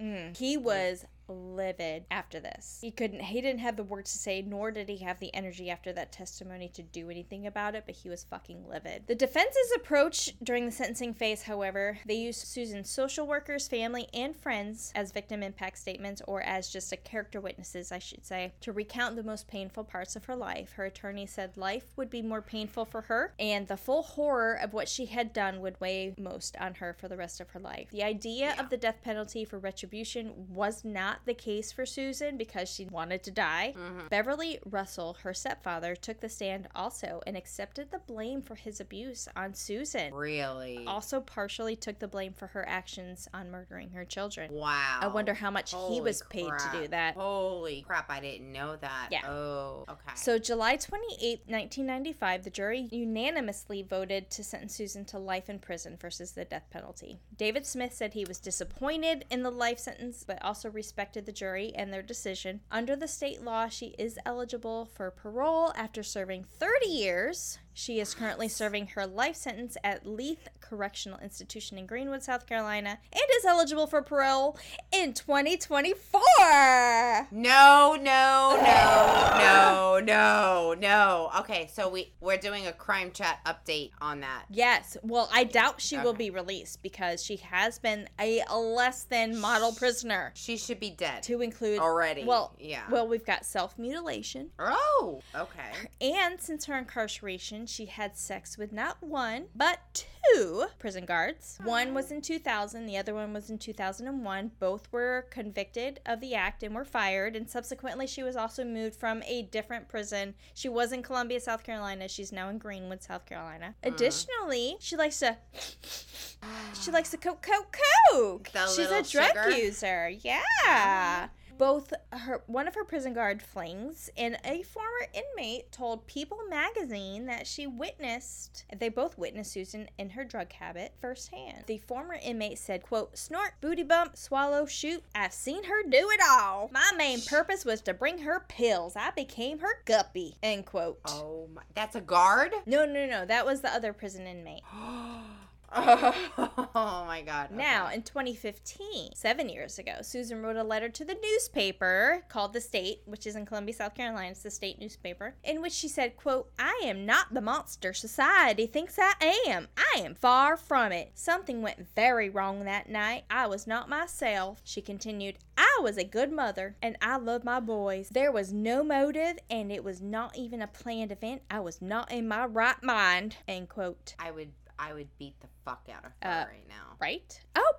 Mm. He was livid after this. He couldn't he didn't have the words to say, nor did he have the energy after that testimony to do anything about it, but he was fucking livid. The defense's approach during the sentencing phase, however, they used Susan's social workers, family, and friends as victim impact statements or as just a character witnesses, I should say, to recount the most painful parts of her life. Her attorney said life would be more painful for her, and the full horror of what she had done would weigh most on her for the rest of her life. The idea Yeah. of the death penalty for retribution was not the case for Susan because she wanted to die. Mhm. Beverly Russell, her stepfather, took the stand also and accepted the blame for his abuse on Susan. Really? Also, partially took the blame for her actions on murdering her children. Wow. I wonder how much he Holy was paid to do that. Holy crap, I didn't know that. Yeah. Oh, okay. So, July 28, 1995, the jury unanimously voted to sentence Susan to life in prison versus the death penalty. David Smith said he was disappointed in the life sentence, but also respected the jury and their decision. Under the state law, she is eligible for parole after serving 30 years. She is currently serving her life sentence at Leath Correctional Institution in Greenwood, South Carolina, and is eligible for parole in 2024. No, no, no, no, no, no. Okay, so we we're doing a crime chat update on that. Yes. Well, I doubt she will be released because she has been a less than model prisoner. She should be dead To include already. Well, yeah. Well, we've got self mutilation, oh, okay. and since her incarceration, she had sex with not one but two prison guards. One was in 2000, the other one was in 2001. Both were convicted of the act and were fired. And subsequently, she was also moved from a different prison. She was in Columbia, South Carolina. She's now in Greenwood, South Carolina. Uh. Additionally, she likes to she likes to coke, coke, coke. The She's a drug sugar? user. Yeah. Both her one of her prison guard flings and a former inmate told People magazine that she witnessed they both witnessed Susan in her drug habit firsthand. The former inmate said, quote, snort, booty bump, swallow, shoot, I've seen her do it all. My main purpose was to bring her pills. I became her guppy. End quote. Oh my, that's a guard. No, no, no. That was the other prison inmate. oh my god. okay. Now, in 2015, seven years ago, Susan wrote a letter to the newspaper called The State, which is in Columbia, South Carolina. It's the state newspaper, in which she said, quote, I am not the monster society thinks I am. I am far from it. Something went very wrong that night. I was not myself. She continued, I was a good mother, and I love my boys. There was no motive, and it was not even a planned event. I was not in my right mind. End quote. I would I would beat the fuck out of her Uh, right now. Right? Oh,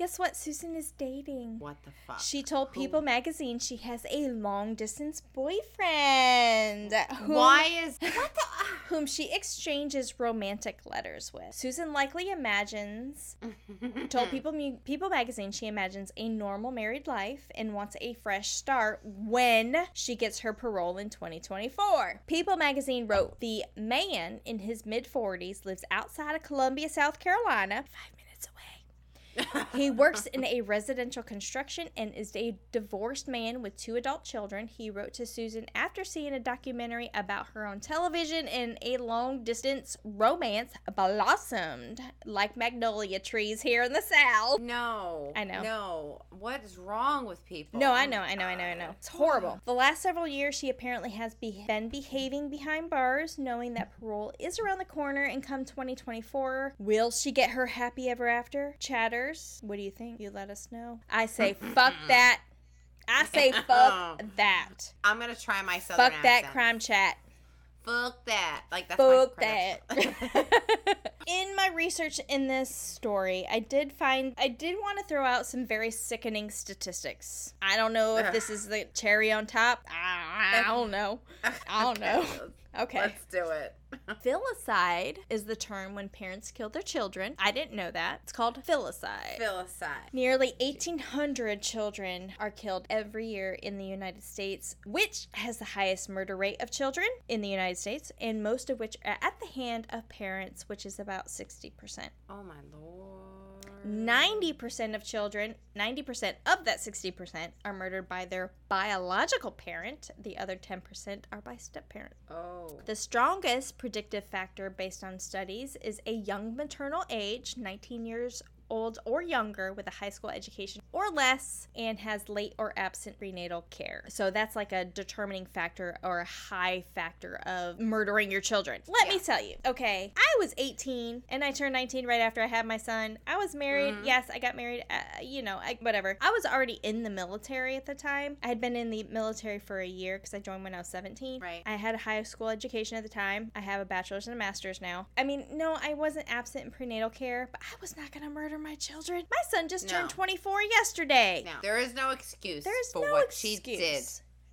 guess what? Susan is dating. What the fuck? She told Who? People magazine she has a long distance boyfriend whom, Why is what the ah, whom she exchanges romantic letters with. Susan likely imagines told People People magazine she imagines a normal married life and wants a fresh start when she gets her parole in 2024. People magazine wrote the man in his mid 40s lives outside of Columbia, South Carolina, 5 minutes. He works in a residential construction and is a divorced man with two adult children. He wrote to Susan after seeing a documentary about her on television and a long distance romance blossomed like magnolia trees here in the South. No. I know. No. What is wrong with people? No, I know, I know, I know, I know. It's horrible. The last several years, she apparently has be- been behaving behind bars, knowing that parole is around the corner. And come 2024, will she get her happy ever after? What do you think? You let us know. I say, fuck that. I say, fuck oh. that. I'm gonna try my southern Fuck that accent. crime chat. Fuck that. Like that's Fuck my that. in my research in this story, I did find I did want to throw out some very sickening statistics. I don't know if this is the cherry on top. I, I don't know. I don't know. Okay. Let's do it. Filicide is the term when parents kill their children. I didn't know that. It's called filicide. Filicide. Nearly 1,800 children are killed every year in the United States, which has the highest murder rate of children in the United States, and most of which are at the hand of parents, which is about 60%. Oh my lord. 90% of children, 90% of that 60% are murdered by their biological parent. The other 10% are by step parents. Oh. The strongest predictive factor based on studies is a young maternal age, 19 years old or younger with a high school education or less and has late or absent prenatal care. So that's like a determining factor or a high factor of murdering your children. Let Yeah. me tell you. Okay, I was 18 and I turned 19 right after I had my son. I was married. Mhm. Yes, I got married. Uh, you know, I, whatever. I was already in the military at the time. I had been in the military for a year because I joined when I was 17. Right. I had a high school education at the time. I have a bachelor's and a master's now. I mean, no, I wasn't absent in prenatal care, but I was not going to murder my children. My son just No. turned 24 yesterday. No, there is no excuse There's for no what excuse. she did.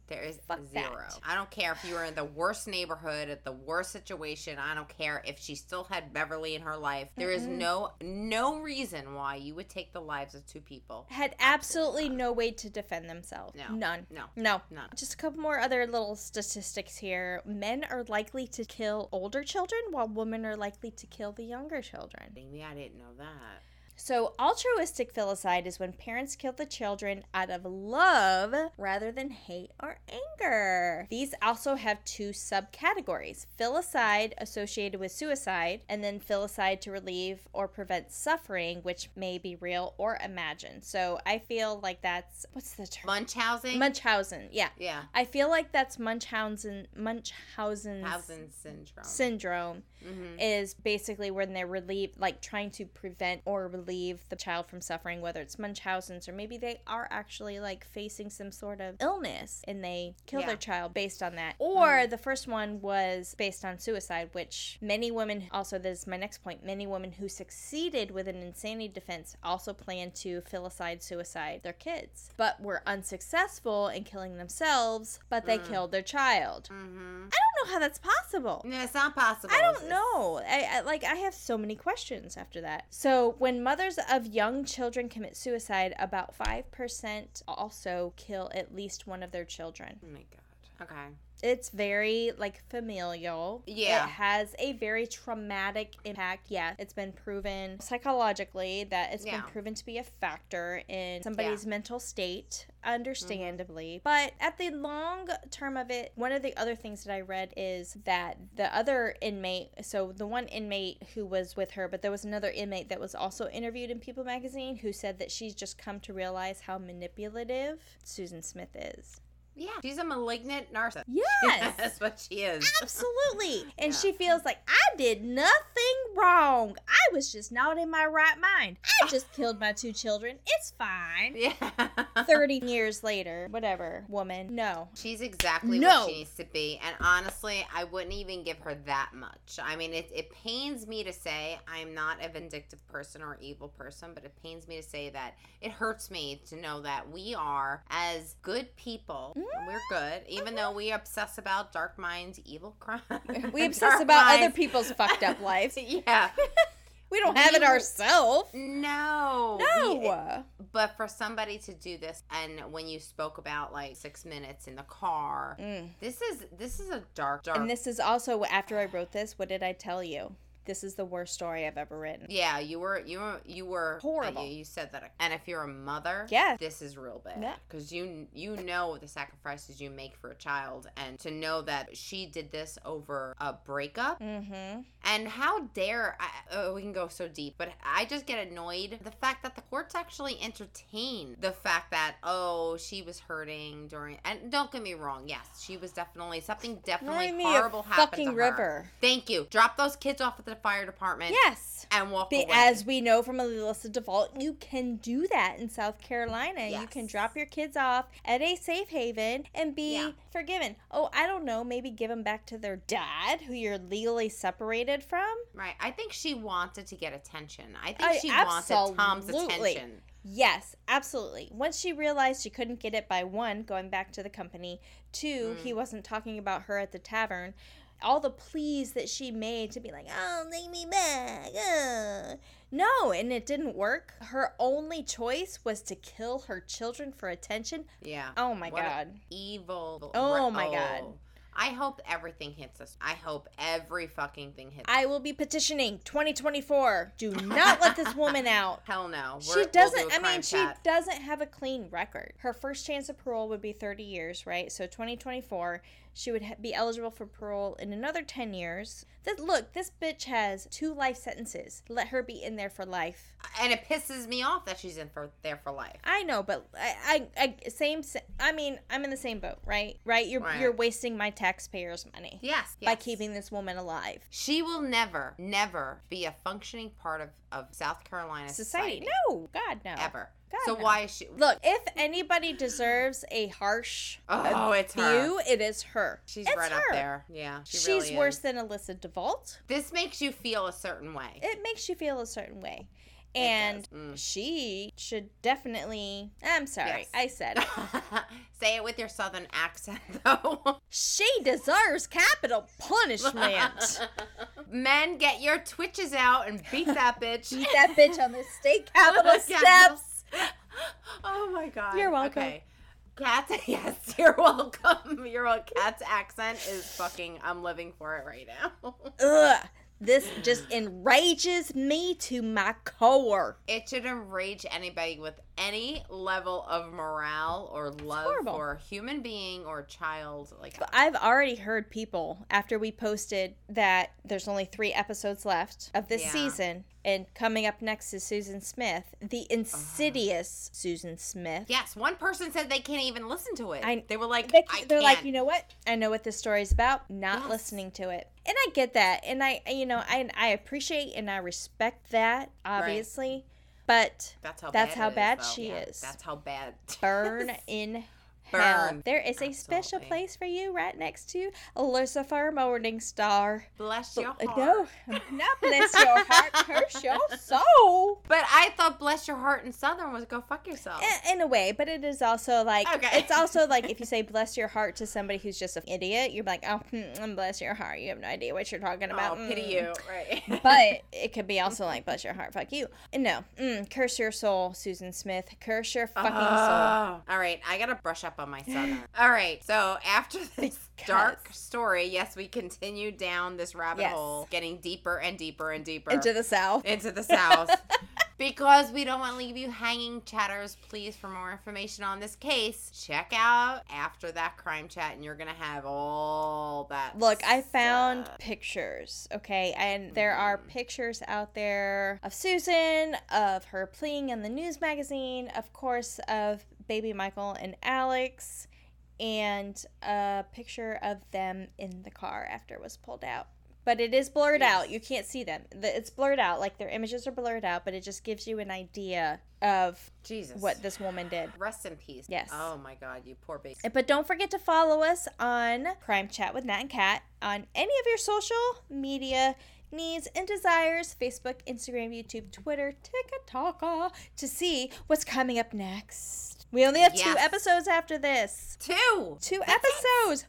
There is Fuck zero. that. I don't care if you were in the worst neighborhood, at the worst situation. I don't care if she still had Beverly in her life. There is Mm-mm. no no reason why you would take the lives of two people. Had absolutely no way to defend themselves. No. None. No, No. none. Just a couple more other little statistics here. Men are likely to kill older children, while women are likely to kill the younger children. Maybe I didn't know that. So, altruistic filicide is when parents kill the children out of love rather than hate or anger. These also have two subcategories filicide associated with suicide, and then filicide to relieve or prevent suffering, which may be real or imagined. So, I feel like that's what's the term? Munchausen. Munchausen, yeah. yeah. I feel like that's Munchausen Munchausen's Munchausen syndrome. syndrome hmm is basically when they're relieved, like trying to prevent or relieve the child from suffering, whether it's Munchausen's or maybe they are actually like facing some sort of illness and they kill Yeah. Mm-hmm. their child based on that. Or the first one was based on suicide, which many women, also, this is my next point, many women who succeeded with an insanity defense also plan to filicide suicide their kids, but were unsuccessful in killing themselves, but they Mm. killed their child. hmm I don't know how that's possible. No, it's not possible. I don't It's- know. I, I like I have so many questions after that. So when mothers of young children commit suicide, about five percent also kill at least one of their children. Oh my god. Okay. It's very like familial. Yeah. It has a very traumatic impact. Yeah. It's been proven psychologically that it's Yeah. been proven to be a factor in somebody's mental state, understandably. Mm-hmm. But at the long term of it, one of the other things that I read is that the other inmate, so the one inmate who was with her, but there was another inmate that was also interviewed in People magazine who said that she's just come to realize how manipulative Susan Smith is. Yeah. She's a malignant narcissist. Yes. That's what she is. Absolutely. And Yeah. she feels like I did nothing wrong. I was just not in my right mind. I just killed my two children. It's fine. Yeah. 30 years later, whatever, woman. No. She's exactly No. what she needs to be. And honestly, I wouldn't even give her that much. I mean, it, it pains me to say I'm not a vindictive person or evil person, but it pains me to say that it hurts me to know that we are, as good people, Mm. we're good, even though we obsess about dark minds, evil crimes. We obsess about other people's fucked up lives. Yeah. We don't have it ourselves. No. We- No. but for somebody to do this, and when you spoke about like six minutes in the car, Mm. this is this is a dark, dark. And this is also after I wrote this, what did I tell you? This is the worst story I've ever written. yeah, you were you were you were Horrible. You, you said that, and if you're a mother, Yeah. this is real bad. Yeah. because you you know the sacrifices you make for a child, and to know that she did this over a breakup, Mm-hmm. and how dare I, oh, we can go so deep, but I just get annoyed the fact that the courts actually entertain the fact that oh she was hurting during, and don't get me wrong, yes she was definitely something definitely Remind horrible happened fucking to her. river. Thank you. Drop those kids off at the fire department. Yes. And walk Be, away. as we know from Alyssa DeVault, you can do that in South Carolina. Yes. You can drop your kids off at a safe haven and be Yeah. forgiven. Oh, I don't know. Maybe give them back to their dad, who you're legally separated from. right. I think she wanted to get attention. I think I- she wanted Tom's attention. Yes, absolutely. Once she realized she couldn't get it by one, going back to the company, two, Mm. he wasn't talking about her at the tavern. All the pleas that she made to be like, oh, take me back. uh." No, and it didn't work. Her only choice was to kill her children for attention. Yeah. Oh my What God. evil. Oh my God. I hope everything hits us. I hope every fucking thing hits. I will be petitioning 2024. Do not let this woman out. Hell no. She We're- we'll do doesn't. I mean, crime she doesn't have a clean record. Her first chance of parole would be 30 years, right? So 2024, she would ha- be eligible for parole in another 10 years. That look, this bitch has two life sentences. Let her be in there for life. And it pisses me off that she's in for there for life. I know, but I, I, I same. I mean, I'm in the same boat, right? Right? You're Right. you're wasting my taxpayers' money Yes. by yes. keeping this woman alive. She will never, never be a functioning part of, of South Carolina Society? society. No, God no. Ever. God, so no. why is she Look, if anybody deserves a harsh Oh, it's her. view, it is her. She's It's right up there. Yeah. She She's really worse than Alyssa DeVault. This makes you feel a certain way. It makes you feel a certain way. And. Mm. she should definitely. I'm sorry, Yes. I said it. Say it with your southern accent, though. she deserves capital punishment. Men, get your twitches out and beat that bitch. Beat that bitch on the state capitol steps. Oh my god. You're welcome. Okay. Kat's yes, you're welcome. Your Kat's accent is fucking. I'm living for it right now. Ugh. This just enrages me to my core. It should enrage anybody with any level of morale or love for a human being or child. Like I've already heard people after we posted that there's only three episodes left of this Yeah. season, and coming up next is Susan Smith, the insidious Susan Smith. yes, one person said they can't even listen to it. I- they were like, They, they're like, you know what? I know what this story's about. Not Yes. listening to it, and I get that, and I, you know, I, I appreciate and I respect that, obviously, but That's how. That's bad how bad she Yeah, is. That's how bad. burn in. Burn. There is a special place for you right next to Lucifer Morningstar. Bless your heart. No, not bless your heart, curse your soul. But I thought bless your heart in Southern was go fuck yourself. In, in a way, but it is also like Okay. it's also like if you say bless your heart to somebody who's just an idiot, you're like, oh, hmm, bless your heart. You have no idea what you're talking about. oh, pity Mm. you. Right. But it could be also like bless your heart, fuck you. No, mm, curse your soul, Susan Smith. Curse your fucking soul. Oh. All right, I gotta brush up on my Southern. All right, so after this dark story, yes, we continue down this rabbit Yes. hole, getting deeper and deeper and deeper Into the south. into the South. Because we don't want to leave you hanging, chatters. Please, for more information on this case, check out after that crime chat, and you're gonna have all that. Look, I found pictures, okay? And there are mm-hmm. pictures out there of Susan, of her pleading in the news magazine, of course, of baby Michael and Alex, and a picture of them in the car after it was pulled out. But it is blurred Yes. out. You can't see them. It's blurred out. Like their images are blurred out, but it just gives you an idea of Jesus. what this woman did. Rest in peace. Yes. Oh my God, you poor baby. But don't forget to follow us on Crime Chat with Nat and Kat on any of your social media needs and desires Facebook, Instagram, YouTube, Twitter, TikTok to see what's coming up next. We only have two episodes after this. Two Two. That's episodes Yes.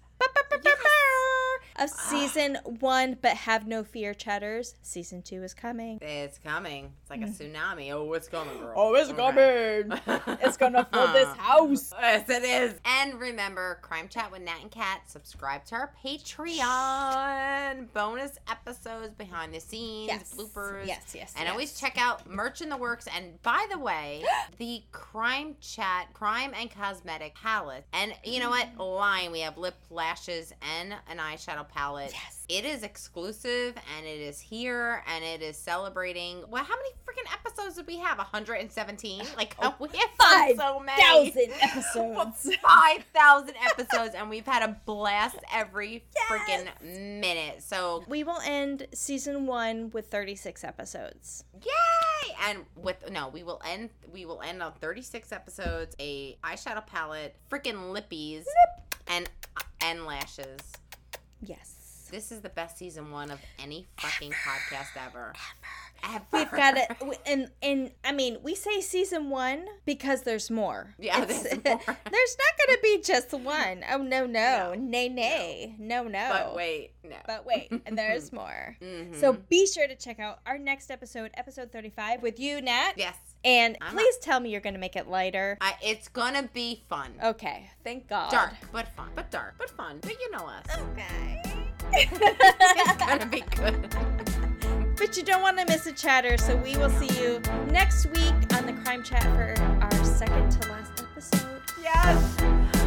Of season one, but have no fear, chatters. Season two is coming. It's coming. It's like a mm-hmm. tsunami. Oh, it's coming, girl. Oh, it's coming. It's gonna fill this house. Yes, it is. And remember, Crime Chat with Nat and Kat. Subscribe to our Patreon. Bonus episodes, behind the scenes, Yes. bloopers. Yes, yes, And yes. always check out merch in the works. And by the way, the Crime Chat Crime and Cosmetic palette. And you know what? Line. We have lip lashes and an eyeshadow palette. Yes. It is exclusive and it is here and it is celebrating. Well, how many freaking episodes did we have? 117? Like, oh, we have done so many. Thousand episodes. 5,000 episodes and we've had a blast every Yes. freaking minute. So, We will end season one with 36 episodes. yay! And with no, we will end we will end on 36 episodes, a eyeshadow palette, freaking lippies, and and lashes. Yes. This is the best season 1 of any fucking podcast ever. Ever. We've got it, and and I mean, we say season one because there's more. Yeah, there's more. there's not going to be just one. Oh no, no, No. nay, nay, no, no. But wait, no. But wait, and there's more. Mhm. So be sure to check out our next episode, episode 35, with you, Nat. yes, and I'm please not... tell me you're going to make it lighter. I, it's going to be fun. Okay. Thank God. Dark, but fun. But dark, but fun. But you know us. Okay. it's going to be good. but you don't want to miss a chatter, so we will see you next week on the Crime Chat for our second to last episode. Yes.